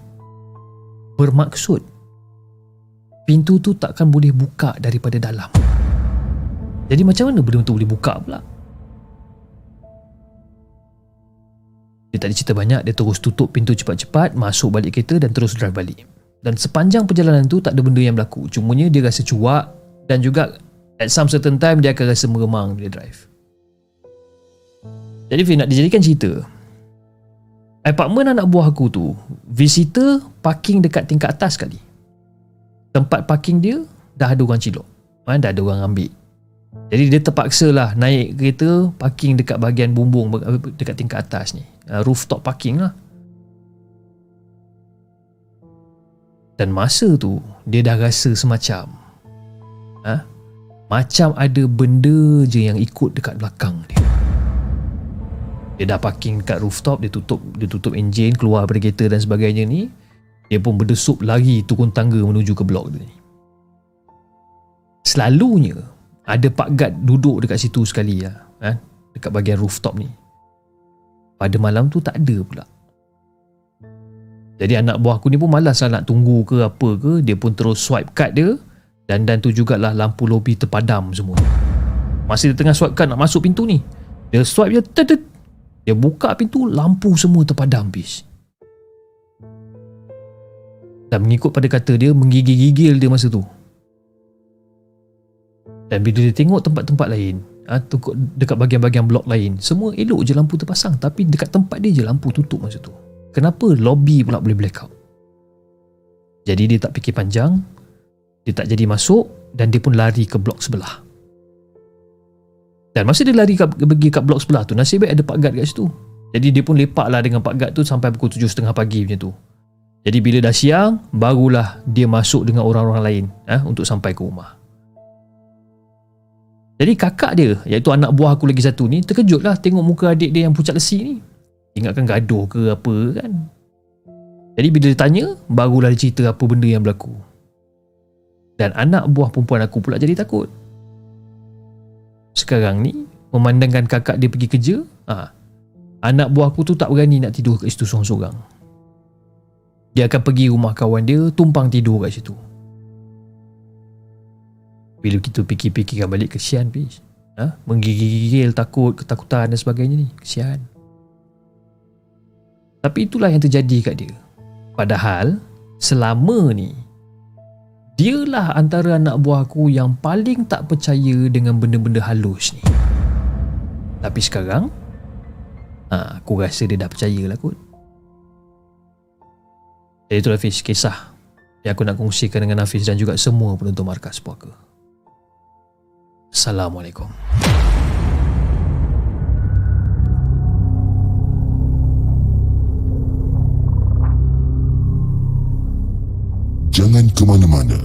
bermaksud pintu tu takkan boleh buka daripada dalam. Jadi macam mana benda tu boleh buka pula? Dia tak ada cerita banyak, dia terus tutup pintu cepat-cepat, masuk balik kereta dan terus drive balik. Dan sepanjang perjalanan tu tak ada benda yang berlaku. Cumanya dia rasa cuak dan juga at some certain time dia akan rasa meremang bila drive. Jadi Fik nak dijadikan cerita. Apartment anak buah aku tu, visitor parking dekat tingkat atas sekali. Tempat parking dia dah ada orang cilok. Ha, dah ada orang ambil. Jadi dia terpaksa lah naik kereta parking dekat bahagian bumbung dekat tingkat atas ni. Uh, rooftop parking lah. Dan masa tu dia dah rasa semacam ha? Macam ada benda je yang ikut dekat belakang dia. Dia dah parking dekat rooftop, dia tutup dia tutup enjin, keluar dari kereta dan sebagainya ni. Dia pun berdesup lagi turun tangga menuju ke blok dia ni. Selalunya ada Pak Gad duduk dekat situ sekali lah. Ha? Dekat bahagian rooftop ni. Pada malam tu tak ada pula. Jadi anak buah aku ni pun malas lah nak tunggu ke apa ke. Dia pun terus swipe card dia. Dan dan tu jugalah lampu lobi terpadam semua. Masih dia tengah swipe nak masuk pintu ni. Dia swipe je. Tet, dia buka pintu, lampu semua terpadam bis. Dan mengikut pada kata dia, menggigil-gigil dia masa tu. Dan bila dia tengok tempat-tempat lain, ha, dekat bahagian-bahagian blok lain, semua elok je lampu terpasang. Tapi dekat tempat dia je lampu tutup masa tu. Kenapa lobby pula boleh blackout? Jadi dia tak fikir panjang, dia tak jadi masuk dan dia pun lari ke blok sebelah. Dan masa dia lari ke, pergi kat blok sebelah tu, nasib baik ada Pak Gad kat situ. Jadi dia pun lepak lah dengan Pak Gad tu sampai pukul 7.30 pagi macam tu. Jadi bila dah siang, barulah dia masuk dengan orang-orang lain eh, untuk sampai ke rumah. Jadi kakak dia, iaitu anak buah aku lagi satu ni, terkejut lah tengok muka adik dia yang pucat lesi ni. Ingatkan gaduh ke apa kan. Jadi bila dia tanya, barulah dia cerita apa benda yang berlaku. Dan anak buah perempuan aku pula jadi takut. Sekarang ni memandangkan kakak dia pergi kerja ha, anak buah aku tu tak berani nak tidur kat situ seorang-seorang. Dia akan pergi rumah kawan dia tumpang tidur kat situ. Bila kita fikir-fikirkan balik kesian bis ha? menggigil takut ketakutan dan sebagainya ni. Kesian. Tapi itulah yang terjadi kat dia. Padahal selama ni Dialah antara anak buah aku yang paling tak percaya dengan benda-benda halus ni. Tapi sekarang, ha, aku rasa dia dah percaya lah kot. Jadi itulah Hafiz kisah yang aku nak kongsikan dengan Hafiz dan juga semua penonton markas puaka. Assalamualaikum. Jangan ke mana-mana.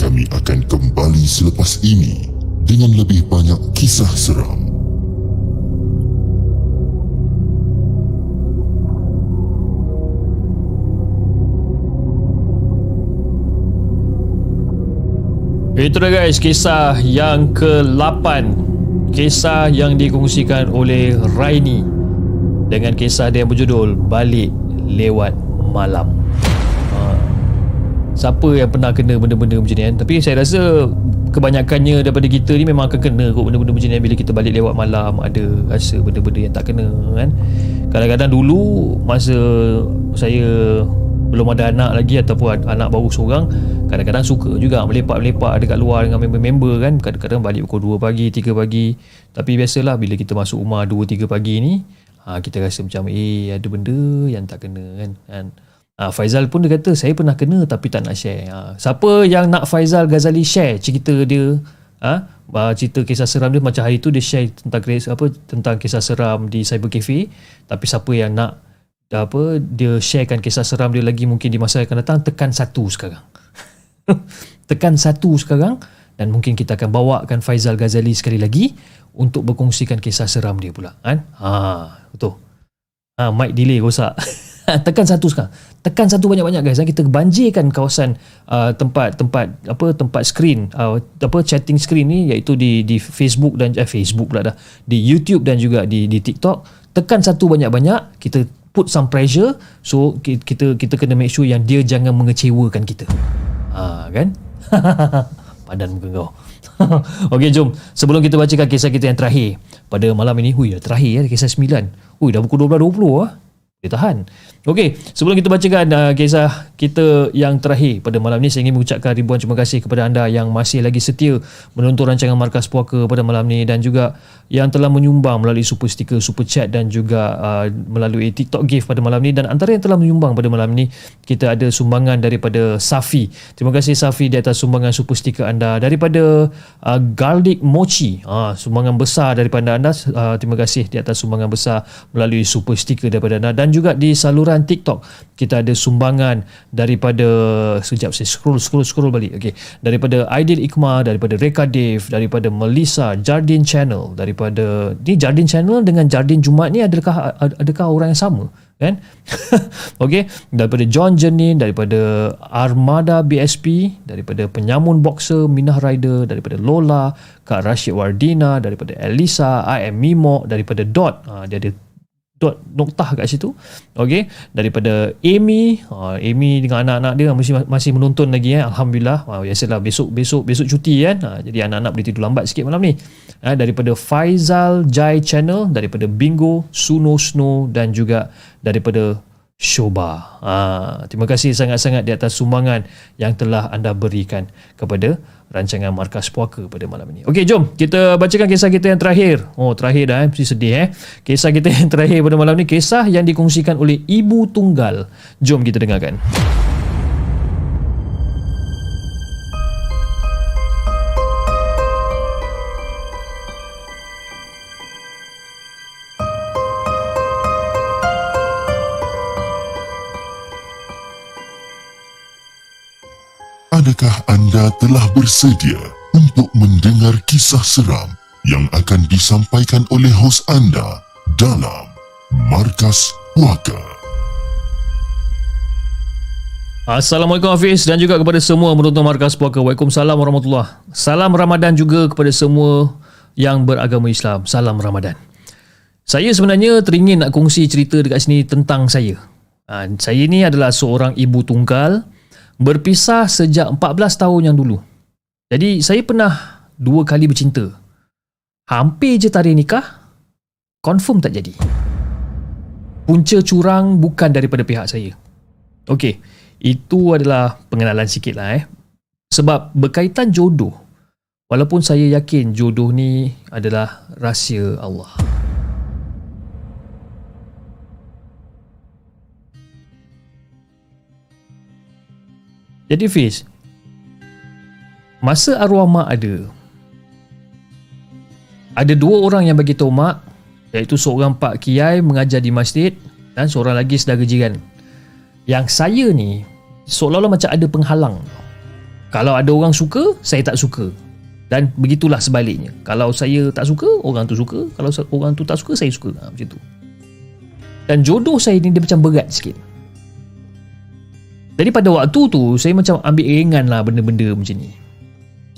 Kami akan kembali selepas ini dengan lebih banyak kisah seram. Itu dah guys, kisah yang ke-8 Kisah yang dikongsikan oleh Raini Dengan kisah dia berjudul Balik Lewat Malam siapa yang pernah kena benda-benda macam ni kan. Tapi saya rasa kebanyakannya daripada kita ni memang akan kena kot benda-benda macam ni bila kita balik lewat malam ada rasa benda-benda yang tak kena kan. Kadang-kadang dulu masa saya belum ada anak lagi ataupun anak baru seorang kadang-kadang suka juga melepak-melepak dekat luar dengan member-member kan. Kadang-kadang balik pukul 2 pagi 3 pagi. Tapi biasalah bila kita masuk rumah 2 3 pagi ni ha, kita rasa macam eh ada benda yang tak kena kan kan Uh, Faizal pun dia kata saya pernah kena tapi tak nak share. Uh, siapa yang nak Faizal Ghazali share cerita dia uh, uh, cerita kisah seram dia macam hari tu dia share tentang apa tentang kisah seram di cyber cafe tapi siapa yang nak apa dia sharekan kisah seram dia lagi mungkin di masa akan datang tekan satu sekarang. [LAUGHS] tekan satu sekarang dan mungkin kita akan bawakan Faizal Ghazali sekali lagi untuk berkongsikan kisah seram dia pula kan. Ha betul. Ha mic delay rosak. [LAUGHS] tekan satu sekarang tekan satu banyak-banyak guys kita banjirkan kawasan uh, tempat tempat apa tempat screen uh, apa chatting screen ni iaitu di di Facebook dan eh, Facebook pula dah di YouTube dan juga di di TikTok tekan satu banyak-banyak kita put some pressure so kita kita kena make sure yang dia jangan mengecewakan kita ha kan [LAUGHS] Padan muka kau. [LAUGHS] Okey, jom. Sebelum kita bacakan kisah kita yang terakhir pada malam ini. Hui, terakhir ya, kisah 9. Hui, dah pukul 12.20 ah. Dia tahan. Okey, sebelum kita bacakan uh, kisah kita yang terakhir pada malam ini, saya ingin mengucapkan ribuan terima kasih kepada anda yang masih lagi setia menonton rancangan Markas Puaka pada malam ini dan juga yang telah menyumbang melalui super sticker, super chat dan juga uh, melalui TikTok gift pada malam ini dan antara yang telah menyumbang pada malam ini, kita ada sumbangan daripada Safi. Terima kasih Safi di atas sumbangan super sticker anda daripada uh, Garlic Mochi. Uh, sumbangan besar daripada anda. Uh, terima kasih di atas sumbangan besar melalui super sticker daripada anda dan juga di saluran TikTok kita ada sumbangan daripada sekejap saya scroll scroll scroll balik okey. Daripada Aidil Ikma daripada Reka Dave daripada Melissa Jardin Channel daripada ni Jardin Channel dengan Jardin Jumat ni adakah adakah orang yang sama kan? [LAUGHS] Okey. Daripada John Jenin daripada Armada BSP daripada penyamun boxer Minah Rider daripada Lola Kak Rashid Wardina daripada Elisa I am Mimo daripada Dot ha, dia ada dot noktah kat situ. Okey daripada Amy uh, Amy dengan anak-anak dia masih masih menonton lagi eh. Alhamdulillah. Uh, biasalah besok besok besok cuti kan uh, jadi anak-anak boleh tidur lambat sikit malam ni. Uh, daripada Faizal Jai channel daripada Bingo Suno Snow dan juga daripada Shoba. Ha, terima kasih sangat-sangat di atas sumbangan yang telah anda berikan kepada rancangan Markas Puaka pada malam ini. Okey, jom kita bacakan kisah kita yang terakhir. Oh, terakhir dah eh. Mesti sedih eh. Kisah kita yang terakhir pada malam ini kisah yang dikongsikan oleh ibu tunggal. Jom kita dengarkan. Adakah anda telah bersedia untuk mendengar kisah seram yang akan disampaikan oleh hos anda dalam Markas Puaka? Assalamualaikum Hafiz dan juga kepada semua menonton Markas Puaka. Waalaikumsalam warahmatullahi Salam Ramadan juga kepada semua yang beragama Islam. Salam Ramadan. Saya sebenarnya teringin nak kongsi cerita dekat sini tentang saya. Ha, saya ni adalah seorang ibu tunggal berpisah sejak 14 tahun yang dulu. Jadi saya pernah dua kali bercinta. Hampir je tarikh nikah, confirm tak jadi. Punca curang bukan daripada pihak saya. Okey, itu adalah pengenalan sikit lah eh. Sebab berkaitan jodoh, walaupun saya yakin jodoh ni adalah rahsia Allah. Jadi Fiz Masa arwah mak ada Ada dua orang yang bagi tahu mak Iaitu seorang pak kiai mengajar di masjid Dan seorang lagi saudara jiran. Yang saya ni Seolah-olah macam ada penghalang. Kalau ada orang suka Saya tak suka. Dan begitulah sebaliknya. Kalau saya tak suka Orang tu suka. Kalau orang tu tak suka Saya suka. Ha, Macam tu. Dan jodoh saya ni Dia macam berat sikit jadi pada waktu tu saya macam ambil ringan lah benda-benda macam ni.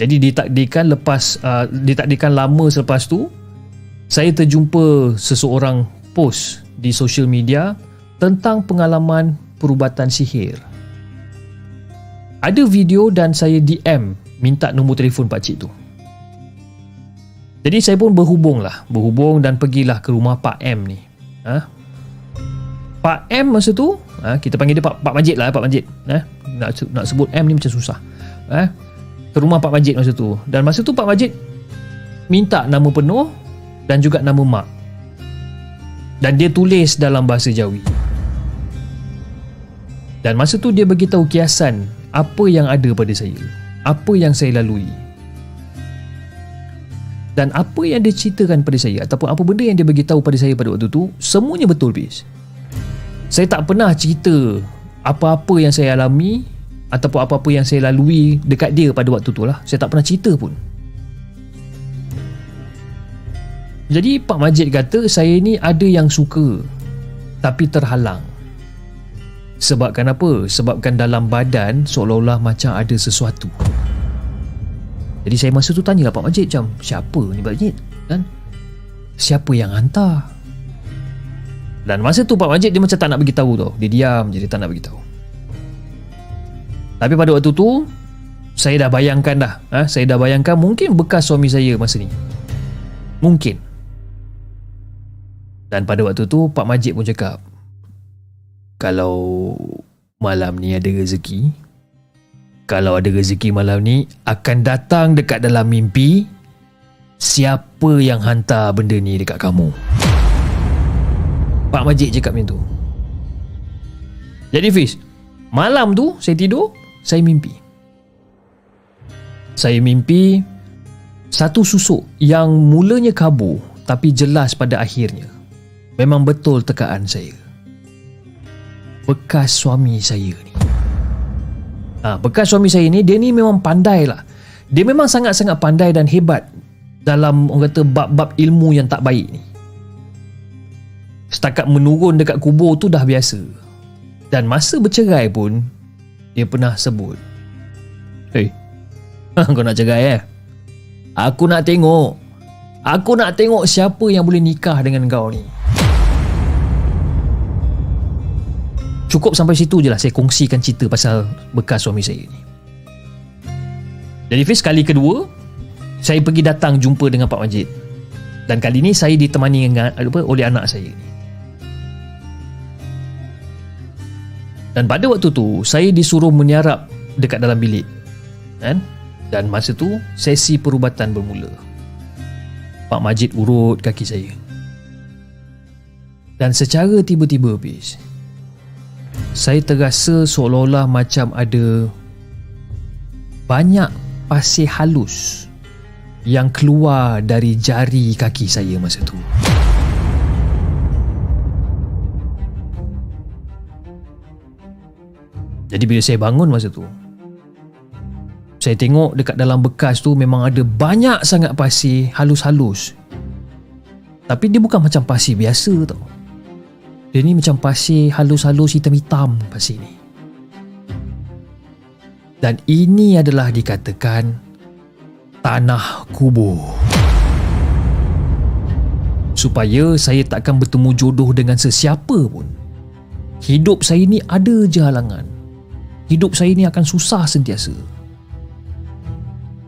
Jadi ditakdirkan lepas uh, ditakdirkan lama selepas tu saya terjumpa seseorang post di social media tentang pengalaman perubatan sihir. Ada video dan saya DM minta nombor telefon pak cik tu. Jadi saya pun berhubung lah, berhubung dan pergilah ke rumah Pak M ni. Ha? Pak M masa tu ha, kita panggil dia Pak, Pak Majid lah Pak Majid. Eh? nak, nak sebut M ni macam susah. Eh? ke rumah Pak Majid masa tu. Dan masa tu Pak Majid minta nama penuh dan juga nama mak. Dan dia tulis dalam bahasa Jawi. Dan masa tu dia beritahu kiasan apa yang ada pada saya apa yang saya lalui. Dan apa yang dia ceritakan pada saya ataupun apa benda yang dia beritahu pada saya pada waktu tu semuanya betul bis saya tak pernah cerita apa-apa yang saya alami ataupun apa-apa yang saya lalui dekat dia pada waktu tu lah. Saya tak pernah cerita pun. Jadi Pak Majid kata saya ni ada yang suka tapi terhalang. Sebabkan apa? Sebabkan dalam badan seolah-olah macam ada sesuatu. Jadi saya masa tu tanya lah Pak Majid macam siapa ni Pak Majid? Kan? Siapa yang hantar? Dan masa tu Pak Majid dia macam tak nak bagi tahu tau. Dia diam je dia tak nak bagi tahu. Tapi pada waktu tu saya dah bayangkan dah. Ha? Saya dah bayangkan mungkin bekas suami saya masa ni. Mungkin. Dan pada waktu tu Pak Majid pun cakap kalau malam ni ada rezeki kalau ada rezeki malam ni akan datang dekat dalam mimpi siapa yang hantar benda ni dekat kamu Pak Majid cakap macam tu jadi Fiz malam tu saya tidur saya mimpi saya mimpi satu susuk yang mulanya kabur tapi jelas pada akhirnya memang betul tekaan saya bekas suami saya ni. Ha, bekas suami saya ni dia ni memang pandai lah. Dia memang sangat-sangat pandai dan hebat dalam orang kata bab-bab ilmu yang tak baik ni. Setakat menurun dekat kubur tu dah biasa. Dan masa bercerai pun dia pernah sebut. Hei, [LAUGHS] kau nak cerai eh? Aku nak tengok. Aku nak tengok siapa yang boleh nikah dengan kau ni. Cukup sampai situ je lah saya kongsikan cerita pasal bekas suami saya ni. Jadi Fiz kali kedua saya pergi datang jumpa dengan Pak Majid. Dan kali ni saya ditemani dengan apa oleh anak saya ni. Dan pada waktu tu saya disuruh menyarap dekat dalam bilik. Kan? Dan masa tu sesi perubatan bermula. Pak Majid urut kaki saya. Dan secara tiba-tiba Fiz, saya terasa seolah-olah macam ada banyak pasir halus yang keluar dari jari kaki saya masa tu. Jadi bila saya bangun masa tu, saya tengok dekat dalam bekas tu memang ada banyak sangat pasir halus-halus. Tapi dia bukan macam pasir biasa tau. Dia ni macam pasir halus-halus hitam-hitam pasir ni. Dan ini adalah dikatakan tanah kubur. Supaya saya takkan bertemu jodoh dengan sesiapa pun. Hidup saya ni ada je halangan. Hidup saya ni akan susah sentiasa.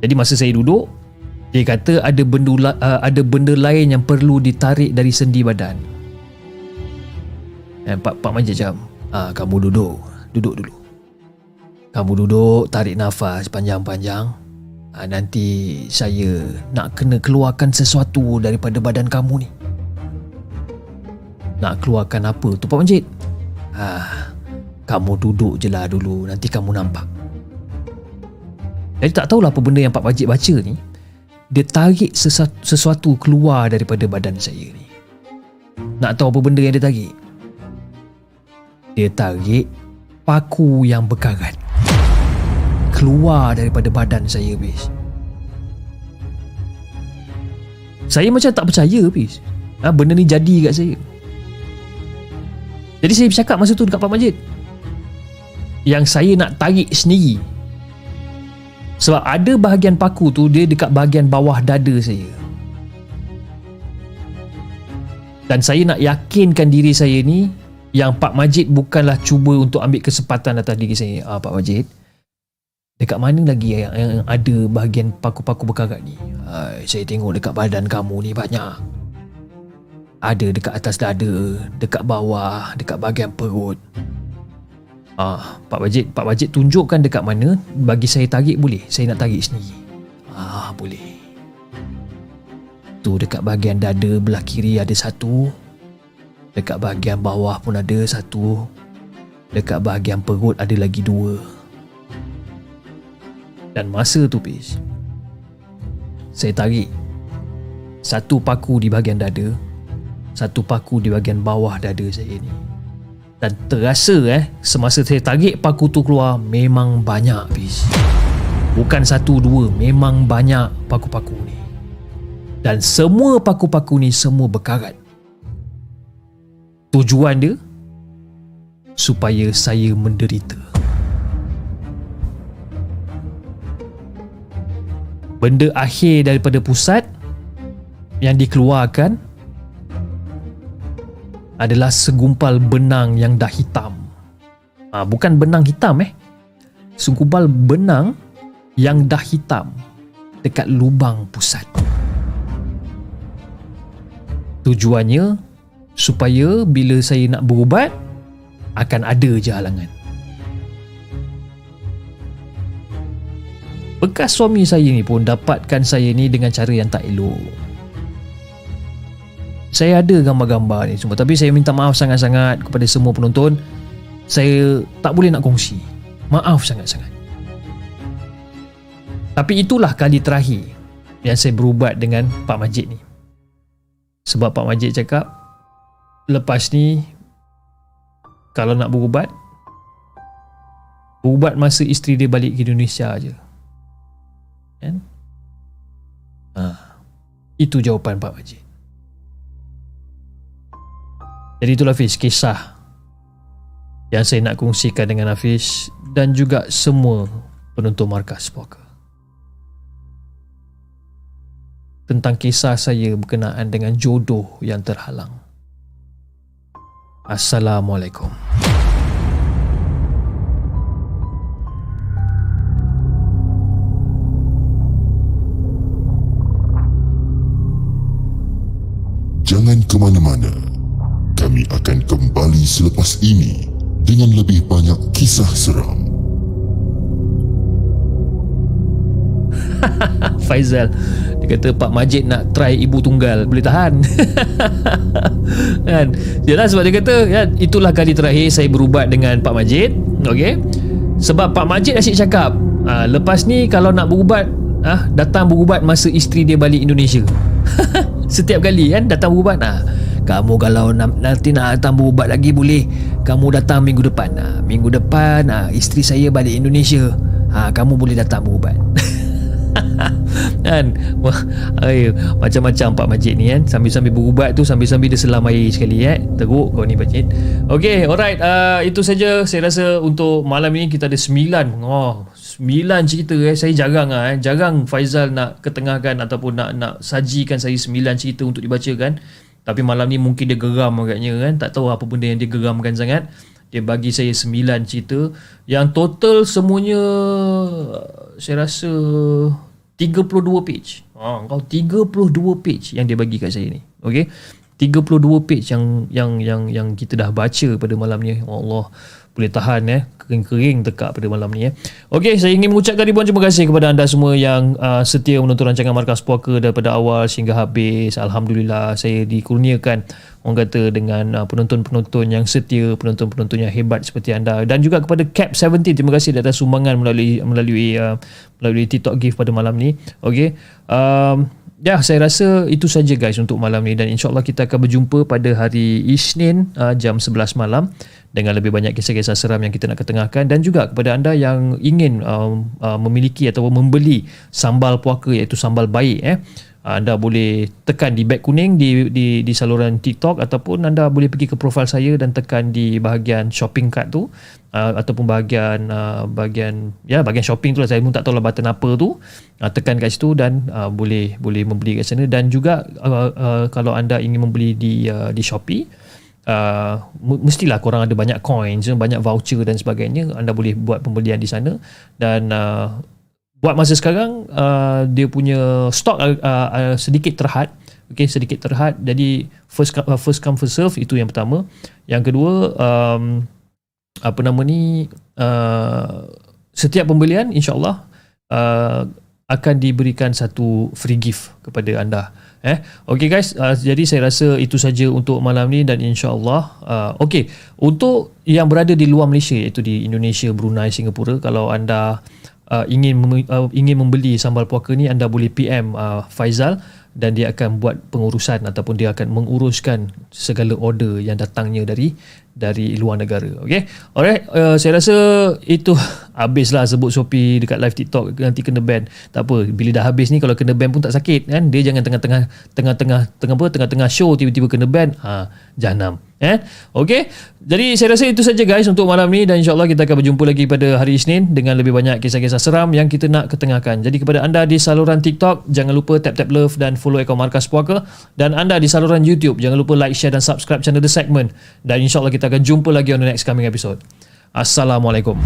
Jadi masa saya duduk, dia kata ada benda uh, ada benda lain yang perlu ditarik dari sendi badan. Eh, Pak, Pak Majid jam. Ah, kamu duduk. Duduk dulu. Kamu duduk, tarik nafas panjang-panjang. Ah, nanti saya nak kena keluarkan sesuatu daripada badan kamu ni. Nak keluarkan apa tu Pak Majid? Ah, kamu duduk je lah dulu. Nanti kamu nampak. Jadi tak tahulah apa benda yang Pak Majid baca ni. Dia tarik sesuatu keluar daripada badan saya ni. Nak tahu apa benda yang dia tarik? Dia tarik paku yang berkarat keluar daripada badan saya bis. Saya macam tak percaya bis. Ha, benda ni jadi kat saya. Jadi saya bercakap masa tu dekat Pak Majid. Yang saya nak tarik sendiri. Sebab ada bahagian paku tu dia dekat bahagian bawah dada saya. Dan saya nak yakinkan diri saya ni yang Pak Majid bukanlah cuba untuk ambil kesempatan atas diri saya ah, Pak Majid dekat mana lagi yang, yang ada bahagian paku-paku berkarat ni ah, saya tengok dekat badan kamu ni banyak ada dekat atas dada dekat bawah dekat bahagian perut ah, Pak Majid Pak Majid tunjukkan dekat mana bagi saya tarik boleh saya nak tarik sendiri. Ah, boleh. Tu dekat bahagian dada belah kiri ada satu. Dekat bahagian bawah pun ada satu. Dekat bahagian perut ada lagi dua. Dan masa tu Pis Saya tarik Satu paku di bahagian dada Satu paku di bahagian bawah dada saya ni Dan terasa eh Semasa saya tarik paku tu keluar Memang banyak Pis Bukan satu dua Memang banyak paku-paku ni. Dan semua paku-paku ni Semua berkarat. Tujuan dia? Supaya saya menderita. Benda akhir daripada pusat yang dikeluarkan adalah segumpal benang yang dah hitam. Ha, bukan benang hitam eh. Segumpal benang yang dah hitam dekat lubang pusat. Tujuannya supaya bila saya nak berubat akan ada je halangan. Bekas suami saya ni pun dapatkan saya ni dengan cara yang tak elok. Saya ada gambar-gambar ni semua tapi saya minta maaf sangat-sangat kepada semua penonton. Saya tak boleh nak kongsi. Maaf sangat-sangat. Tapi itulah kali terakhir yang saya berubat dengan Pak Majid ni. Sebab Pak Majid cakap lepas ni kalau nak berubat berubat masa isteri dia balik ke Indonesia aje. Kan? Ha. Itu jawapan Pak Majid. Jadi itulah Hafiz kisah yang saya nak kongsikan dengan Hafiz dan juga semua penonton markas poker. Tentang kisah saya berkenaan dengan jodoh yang terhalang. Assalamualaikum. Jangan ke mana-mana. Kami akan kembali selepas ini dengan lebih banyak kisah seram. [LAUGHS] Faizal dia kata Pak Majid nak try ibu tunggal. Boleh tahan? [LAUGHS] Kan? Jelas sebab dia kata ya, itulah kali terakhir saya berubat dengan Pak Majid. Okey? Sebab Pak Majid asyik cakap ah, lepas ni kalau nak berubat ah, datang berubat masa isteri dia balik Indonesia. [LAUGHS] Setiap kali kan datang berubat ah, kamu kalau nanti nak datang berubat lagi boleh. Kamu datang minggu depan. Ah, minggu depan ah, isteri saya balik Indonesia. Ah, kamu boleh datang berubat [LAUGHS] kan? Wah, macam-macam Pak Majid ni kan? Sambil-sambil berubat tu sambil-sambil dia selam air sekali eh? Teruk kau ni Majid. Ok alright. Uh, itu saja. Saya rasa untuk malam ni kita ada sembilan. Oh, sembilan cerita eh? Saya jarang ah eh. jarang Faizal nak ketengahkan ataupun nak nak sajikan saya sembilan cerita untuk dibacakan tapi malam ni mungkin dia geram agaknya kan tak tahu apa benda yang dia geramkan sangat dia bagi saya sembilan cerita yang total semuanya saya rasa 32 page. Ha, kau 32 page yang dia bagi kat saya ni. Okey. 32 page yang yang yang yang kita dah baca pada malam ni. Allah boleh tahan eh kering-kering tekak pada malam ni eh. Okey, saya ingin mengucapkan ribuan terima kasih kepada anda semua yang uh, setia menonton rancangan Markas Puaka daripada awal sehingga habis. Alhamdulillah saya dikurniakan orang kata dengan uh, penonton-penonton yang setia, penonton-penonton yang hebat seperti anda dan juga kepada Cap 70 terima kasih atas sumbangan melalui melalui uh, melalui TikTok gift pada malam ni. Okey. Um, Ya, saya rasa itu saja guys untuk malam ni dan insyaAllah kita akan berjumpa pada hari Isnin uh, jam 11 malam dengan lebih banyak kisah-kisah seram yang kita nak ketengahkan dan juga kepada anda yang ingin uh, uh, memiliki atau membeli sambal puaka iaitu sambal baik eh anda boleh tekan di beg kuning di di di saluran TikTok ataupun anda boleh pergi ke profil saya dan tekan di bahagian shopping cart tu uh, ataupun bahagian uh, bahagian ya bahagian shopping tu lah. Saya pun tak tahu lah button apa tu. Uh, tekan kat situ dan uh, boleh boleh membeli kat sana. Dan juga uh, uh, kalau anda ingin membeli di uh, di Shopee uh, mestilah korang ada banyak coins banyak voucher dan sebagainya. Anda boleh buat pembelian di sana. Dan uh, buat masa sekarang uh, dia punya stok uh, uh, sedikit terhad. Okey sedikit terhad. Jadi first come, uh, first come first serve itu yang pertama. Yang kedua um, apa nama ni uh, setiap pembelian insyaallah uh, akan diberikan satu free gift kepada anda eh? Okey guys. Uh, jadi saya rasa itu saja untuk malam ni dan insyaallah uh, okey untuk yang berada di luar Malaysia iaitu di Indonesia Brunei Singapura kalau anda uh, ingin mem- uh, ingin membeli sambal puaka ni anda boleh PM uh, Faizal dan dia akan buat pengurusan ataupun dia akan menguruskan segala order yang datangnya dari dari luar negara. Okay. Alright. Uh, saya rasa itu [LAUGHS] habislah sebut Shopee dekat live TikTok nanti kena ban. Tak apa. Bila dah habis ni kalau kena ban pun tak sakit kan. Dia jangan tengah-tengah tengah-tengah tengah apa tengah-tengah show tiba-tiba kena ban. Ha, jahanam. Eh? Okay. Jadi saya rasa itu saja guys untuk malam ni dan insyaAllah kita akan berjumpa lagi pada hari Isnin dengan lebih banyak kisah-kisah seram yang kita nak ketengahkan. Jadi kepada anda di saluran TikTok, jangan lupa tap-tap love dan follow akaun Markas Puaka. Dan anda di saluran YouTube, jangan lupa like, share dan subscribe channel The Segment. Dan insyaAllah kita akan jumpa lagi on the next coming episode. Assalamualaikum.